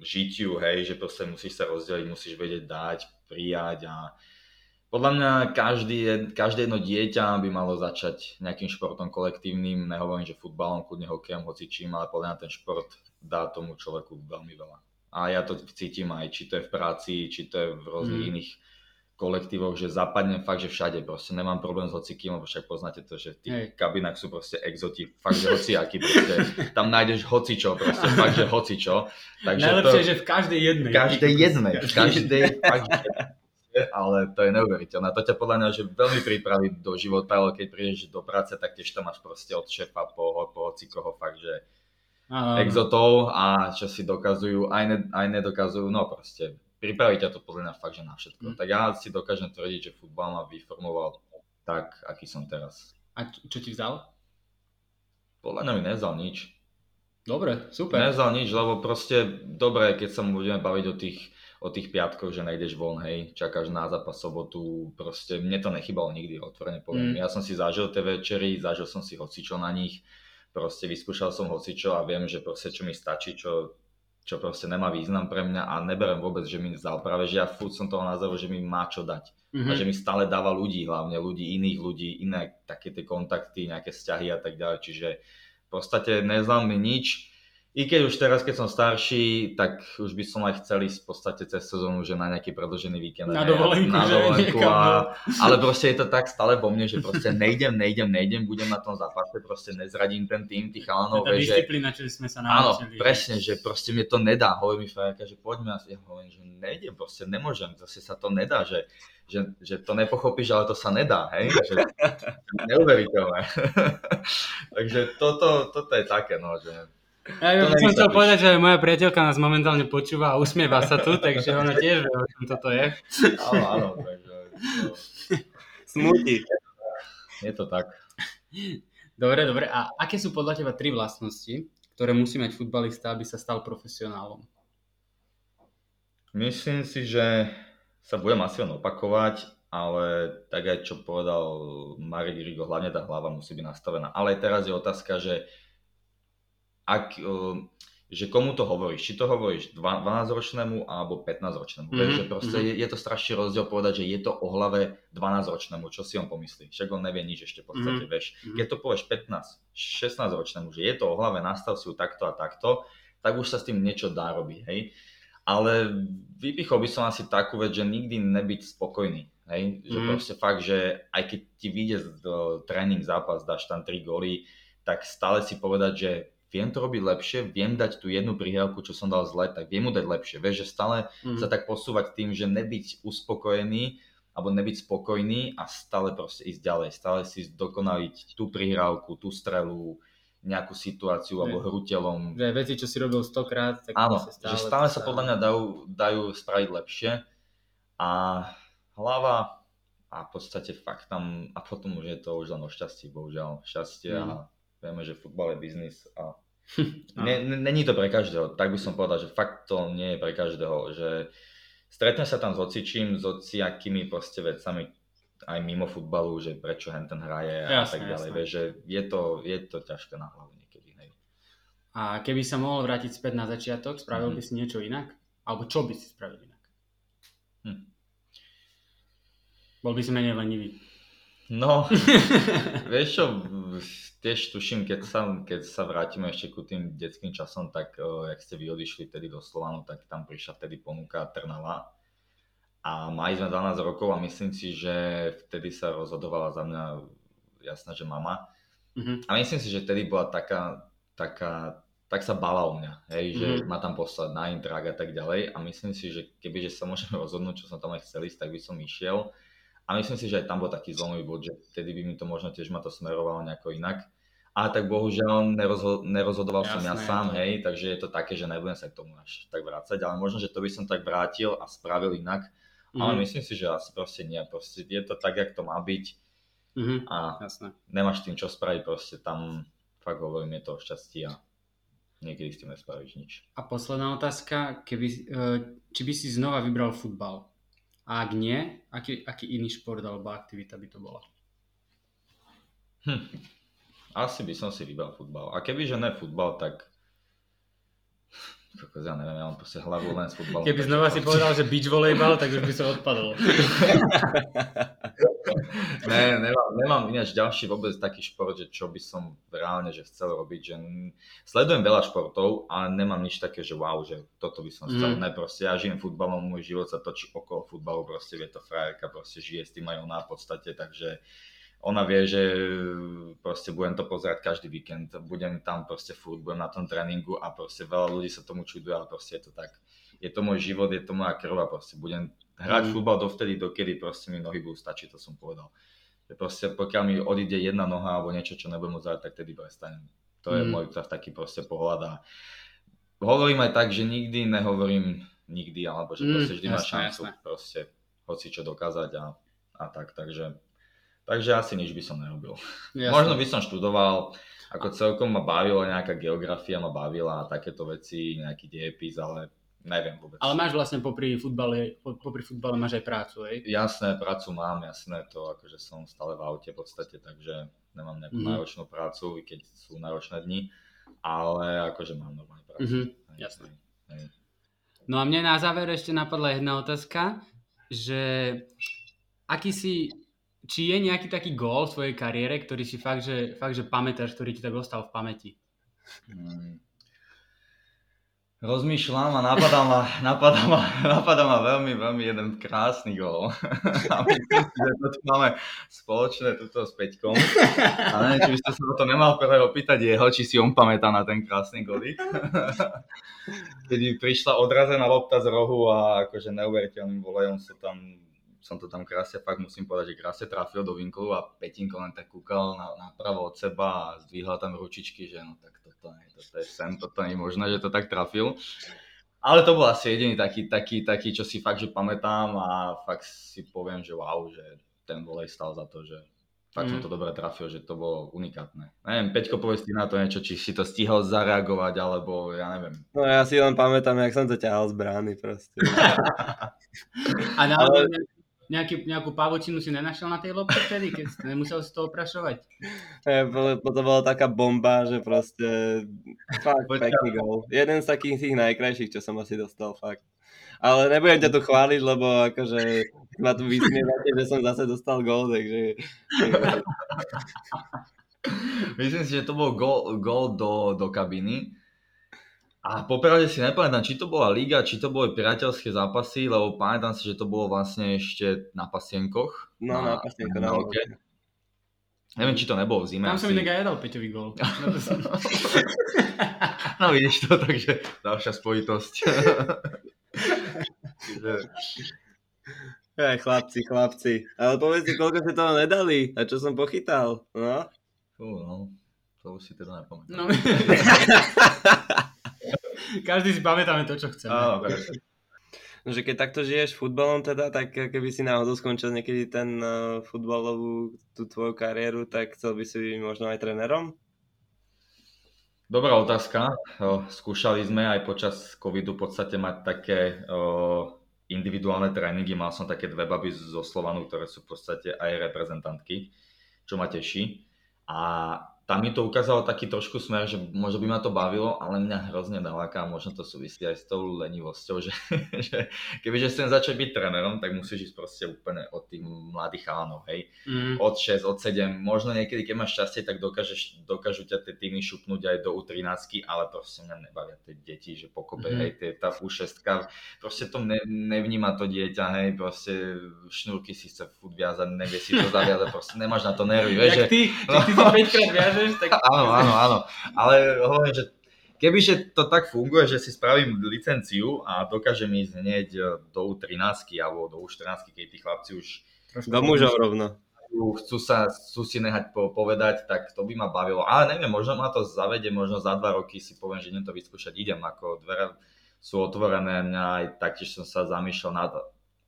žitiu, hej, že proste musíš sa rozdeliť, musíš vedieť dať, prijať a podľa mňa každý, každé jedno dieťa by malo začať nejakým športom kolektívnym, nehovorím, že futbalom, kľudne hokejom, čím, ale podľa mňa ten šport dá tomu človeku veľmi veľa. A ja to cítim aj, či to je v práci, či to je v rôznych mm. iných kolektívoch, že zapadnem fakt, že všade, proste nemám problém s hocikým, lebo však poznáte to, že v tých Hej. kabinách sú proste exoti, fakt, že hociaký, proste, tam nájdeš hocičo, proste, fakt, že hocičo. Takže Najlepšie, to, že v každej jednej. Každej jednej, v každej, fakt, ale to je neuveriteľné. To ťa podľa mňa že veľmi pripraví do života, ale keď prídeš do práce, tak tiež tam máš proste od šéfa po, po hocikoho fakt, že Aha. exotov a čo si dokazujú, aj, ne, aj nedokazujú, no proste pripraví ťa to podľa mňa fakt, že na všetko. Mm. Tak ja si dokážem tvrdiť, že futbal ma vyformoval tak, aký som teraz. A čo ti vzal? Podľa mňa mi nevzal nič. Dobre, super. Nevzal nič, lebo proste dobre, keď sa budeme baviť o tých o tých piatkoch, že nejdeš von, hej, čakáš na zápas sobotu, proste mne to nechybalo nikdy, otvorene poviem. Mm. Ja som si zažil tie večery, zažil som si hocičo na nich, proste vyskúšal som hocičo a viem, že proste čo mi stačí, čo čo proste nemá význam pre mňa a neberem vôbec, že mi vzal. Práve, že ja furt som toho názoru, že mi má čo dať. Mm-hmm. A že mi stále dáva ľudí, hlavne ľudí, iných ľudí, iné také tie kontakty, nejaké vzťahy a tak ďalej. Čiže v podstate neznám mi nič i keď už teraz, keď som starší, tak už by som aj chcel ísť v podstate cez sezónu, že na nejaký predlžený víkend. Na dovolenku, na dovolenku a, Ale proste je to tak stále vo mne, že proste nejdem, nejdem, nejdem, budem na tom zápase, proste nezradím ten tým, tých chalanov. Tá disciplína, čo sme sa naučili. Áno, presne, že proste mi to nedá. Hovorí mi Frajerka, že poďme, ja hovorím, že nejdem, proste nemôžem, zase sa to nedá, že že, že to nepochopíš, ale to sa nedá, hej? Že, neuveriteľné. Takže toto, toto je také, no, že ja by som chcel povedať, že moja priateľka nás momentálne počúva a usmieva sa tu, takže ona tiež vie, o čom toto je. Áno, áno, takže... To... Smutí. Je to tak. Dobre, dobre. A aké sú podľa teba tri vlastnosti, ktoré musí mať futbalista, aby sa stal profesionálom? Myslím si, že sa budem asi len opakovať, ale tak aj čo povedal Marek Rigo, hlavne tá hlava musí byť nastavená. Ale teraz je otázka, že ak, že komu to hovoríš. Či to hovoríš 12-ročnému alebo 15-ročnému. Mm-hmm. že proste mm-hmm. je, je to strašný rozdiel povedať, že je to o hlave 12-ročnému, čo si on pomyslí. Však on nevie nič ešte v podstate, mm-hmm. vieš. Mhm. Keď to povieš 15, 16-ročnému, že je to o hlave, nastav si ju takto a takto, tak už sa s tým niečo dá robiť, hej. Ale vypichol by som asi takú vec, že nikdy nebyť spokojný. Hej? Že mm. proste fakt, že aj keď ti vyjde tréning zápas, dáš tam 3 góly, tak stále si povedať, že viem to robiť lepšie, viem dať tú jednu prihrávku, čo som dal zle, tak viem mu dať lepšie. Vieš, že stále mm. sa tak posúvať tým, že nebyť uspokojený alebo nebyť spokojný a stále proste ísť ďalej, stále si dokonaliť tú prihrávku, tú strelu, nejakú situáciu alebo hru telom. Že veci, čo si robil stokrát, tak Áno, stále, že stále sa podľa mňa dajú, dajú spraviť lepšie a hlava a v podstate fakt tam a potom už je to už len o šťastí, bohužiaľ. Šťastie mm. a mhm. Vieme, že futbal je biznis a není to pre každého. Tak by som povedal, že fakt to nie je pre každého. Že stretne sa tam s ocičím, s ociakými proste vecami aj mimo futbalu, že prečo hen ten hraje a jasne, tak ďalej. Vieš, že je to, je to ťažké na hlavu niekedy. Hej. A keby sa mohol vrátiť späť na začiatok, spravil mm-hmm. by si niečo inak? Alebo čo by si spravil inak? Hm. Bol by si menej lenivý. No, vieš čo, tiež tuším, keď sa, keď sa vrátime ešte ku tým detským časom, tak uh, jak ste vy odišli tedy do Slovanu, tak tam prišla vtedy ponuka Trnava. A mali sme 12 rokov a myslím si, že vtedy sa rozhodovala za mňa jasná, že mama. Mm-hmm. A myslím si, že vtedy bola taká, taká tak sa bala o mňa, hej, že mm-hmm. ma tam poslať na intrak a tak ďalej. A myslím si, že kebyže sa môžeme rozhodnúť, čo som tam aj chcel ísť, tak by som išiel. A myslím si, že aj tam bol taký zlomový bod, že vtedy by mi to možno tiež ma to smerovalo nejako inak. A tak bohužiaľ nerozho- nerozhodoval Jasné, som ja sám, to. hej, takže je to také, že nebudem sa k tomu až tak vrácať, ale možno, že to by som tak vrátil a spravil inak. Mm-hmm. Ale myslím si, že asi proste nie, proste je to tak, jak to má byť mm-hmm. a Jasné. nemáš tým čo spraviť, proste tam fakt hovorím, je to o šťastí a niekedy s tým nespravíš nič. A posledná otázka, keby, e, či by si znova vybral futbal? A ak nie, aký, aký iný šport alebo aktivita by to bola? Hm. Asi by som si vybral futbal. A kebyže ne futbal, tak Kokos, ja neviem, ja mám proste hlavu len s futbalom. Keby znova si povedal, že beach volejbal, tak už by som odpadol. ne, nemám, nemám ináč ďalší vôbec taký šport, že čo by som reálne že chcel robiť. Že sledujem veľa športov, ale nemám nič také, že wow, že toto by som chcel. Mm. Ne, proste ja žijem futbalom, môj život sa točí okolo futbalu, proste je to frajerka, proste žije s tým aj ona v podstate, takže ona vie, že proste budem to pozerať každý víkend, budem tam proste furt, budem na tom tréningu a proste veľa ľudí sa tomu čuduje, ale proste je to tak. Je to môj život, je to moja krv a proste budem hrať mm. futbal dovtedy, dokedy proste mi nohy budú stačiť, to som povedal. Že proste pokiaľ mi odíde jedna noha alebo niečo, čo nebudem môcť tak tedy prestanem. To je mm. môj taký proste pohľad a hovorím aj tak, že nikdy nehovorím nikdy, alebo že mm, proste vždy mm, máš šancu jasné. proste hoci čo dokázať a, a tak, takže Takže asi nič by som nerobil. Jasne. Možno by som študoval, ako celkom ma bavila nejaká geografia, ma bavila a takéto veci, nejaký diepis, ale neviem vôbec. Ale máš vlastne popri futbale, popri futbale máš aj prácu, hej? Jasné, prácu mám, jasné to, akože som stále v aute v podstate, takže nemám nejakú mm-hmm. náročnú prácu, i keď sú náročné dni, ale akože mám normálne prácu. Mm-hmm. Jasné. No a mne na záver ešte napadla jedna otázka, že aký si, či je nejaký taký gól v svojej kariére, ktorý si fakt, že, fakt, že pamätáš, ktorý ti tak ostal v pamäti? Hmm. Rozmýšľam a napadá ma, napadá ma, napadá ma veľmi, veľmi jeden krásny gól. A myslím si, že to tu máme spoločné tuto s Peťkom. A neviem, či by ste sa to nemal prvé opýtať jeho, či si on pamätá na ten krásny golík. Kedy prišla odrazená lopta z rohu a akože neuveriteľným volejom sa tam som to tam krásne, fakt musím povedať, že krásne trafil do vinklu a Petinko len tak kúkal na, napravo od seba a zdvihla tam ručičky, že no tak toto, nie, toto je sem, toto nie je možné, že to tak trafil. Ale to bol asi jediný taký, taký, taký, čo si fakt, že pamätám a fakt si poviem, že wow, že ten volej stal za to, že fakt mm. som to dobre trafil, že to bolo unikátne. Neviem, Peťko, povedz ti na to niečo, či si to stihol zareagovať, alebo ja neviem. No ja si len pamätám, jak som to ťahal z brány proste. a na, Ale nejaký, nejakú pavočinu si nenašiel na tej lopte vtedy, keď si nemusel si to oprašovať? E, to bola taká bomba, že proste fakt pekný gol. Jeden z takých tých najkrajších, čo som asi dostal, fakt. Ale nebudem ťa tu chváliť, lebo akože ma tu vysmievate, že som zase dostal gol, takže... Myslím si, že to bol gol, gol do, do kabiny a popravde si nepamätám, či to bola liga, či to boli priateľské zápasy, lebo pamätám si, že to bolo vlastne ešte na pasienkoch. No, na, na pasienkoch, na, na Neviem, či to nebolo v zime. Tam som inak aj jedal Peťový gol. no vidíš to, takže ďalšia spojitosť. Aj chlapci, chlapci. Ale povedzte, koľko ste toho nedali a čo som pochytal, no? Fú, no. To už si teda nepamätám. No. Každý si pamätáme to, čo chceme. Áno, No, že keď takto žiješ futbalom teda, tak keby si náhodou skončil niekedy ten uh, futbalovú, tú tvoju kariéru, tak chcel by si byť možno aj trénerom? Dobrá otázka. O, skúšali sme aj počas covidu v podstate mať také o, individuálne tréningy. Mal som také dve baby zo Slovanu, ktoré sú v podstate aj reprezentantky, čo ma teší. A tam mi to ukázalo taký trošku smer, že možno by ma to bavilo, ale mňa hrozne naláka a možno to súvisí aj s tou lenivosťou, že, že kebyže chcem začať byť trénerom, tak musíš ísť proste úplne od tých mladých chalanov, hej. Mm. Od 6, od 7, možno niekedy, keď máš šťastie, tak dokážeš, dokážu ťa tie týmy šupnúť aj do U13, ale proste mňa nebavia tie deti, že pokope, mm. hej, tie, tá U6, proste to ne, nevníma to dieťa, hej, proste šnúrky si chce furt viazať, nevie si to zaviazať, proste nemáš na to nervy, vieš, že... ty, no, ty si 5 krát viažeš, tak... Áno, áno, áno. Ale hovorím, že kebyže to tak funguje, že si spravím licenciu a dokážem ísť hneď do U13 alebo do U14, keď tí chlapci už... Do mužov rovno. Chcú, sa, chcú si nehať po, povedať, tak to by ma bavilo. Ale neviem, možno ma to zavede, možno za dva roky si poviem, že idem to vyskúšať, idem, ako dvere sú otvorené, mňa aj taktiež som sa zamýšľal nad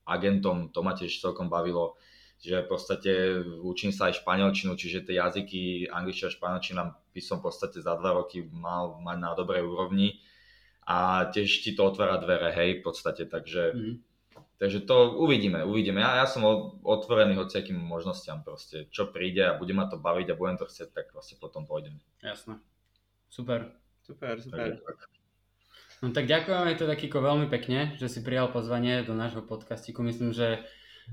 agentom, to ma tiež celkom bavilo že v podstate učím sa aj španielčinu, čiže tie jazyky, angličtina a španielčina by som v podstate za dva roky mal mať na dobrej úrovni a tiež ti to otvára dvere, hej, v podstate, takže, mm. takže to uvidíme, uvidíme. Ja, ja som otvorený hociakým možnostiam proste, čo príde a bude ma to baviť a budem to chcieť, tak proste potom pôjdem. Jasné. Super. Super, super. Tak, No tak ďakujeme teda Kiko veľmi pekne, že si prijal pozvanie do nášho podcastiku. Myslím, že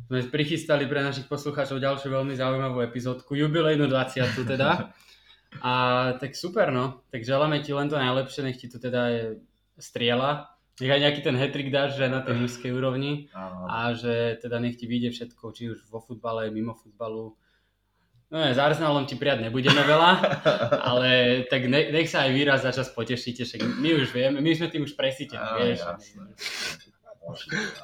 sme prichystali pre našich poslucháčov ďalšiu veľmi zaujímavú epizódku, jubilejnú 20 teda. A tak super no, tak želáme ti len to najlepšie, nech ti to teda je striela, nech aj nejaký ten hetrik dáš, že na tej mužskej úrovni a že teda nech ti vyjde všetko, či už vo futbale, mimo futbalu. No ne, s Arsenalom ti prijať nebudeme veľa, ale tak ne, nech sa aj výraz za čas potešíte, však my už vieme, my sme tým už presítení, vieš. Jasne.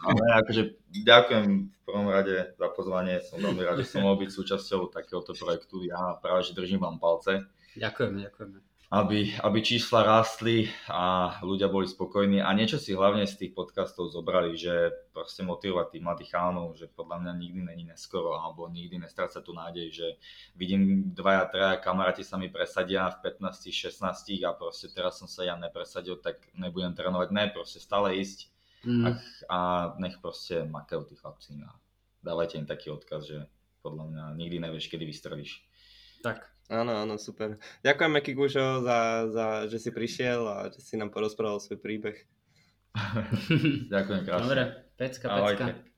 Ale akože ďakujem v prvom rade za pozvanie, som veľmi rád, že som mohol byť súčasťou takéhoto projektu. Ja práve, že držím vám palce. Ďakujeme, ďakujeme. Aby, aby čísla rástli a ľudia boli spokojní a niečo si hlavne z tých podcastov zobrali, že proste motivovať tých mladých chánov, že podľa mňa nikdy není neskoro alebo nikdy nestráca tú nádej, že vidím dvaja, traja kamaráti sa mi presadia v 15, 16 a proste teraz som sa ja nepresadil, tak nebudem trénovať. Ne, proste stále ísť Mm. A, a nech proste makajú tí chlapci a dávajte im taký odkaz, že podľa mňa nikdy nevieš, kedy vystrelíš. Tak. Áno, áno, super. Ďakujeme Kikušo za, za, že si prišiel a že si nám porozprával svoj príbeh. Ďakujem krásne. Dobre, pecka, pecka. Ahojte.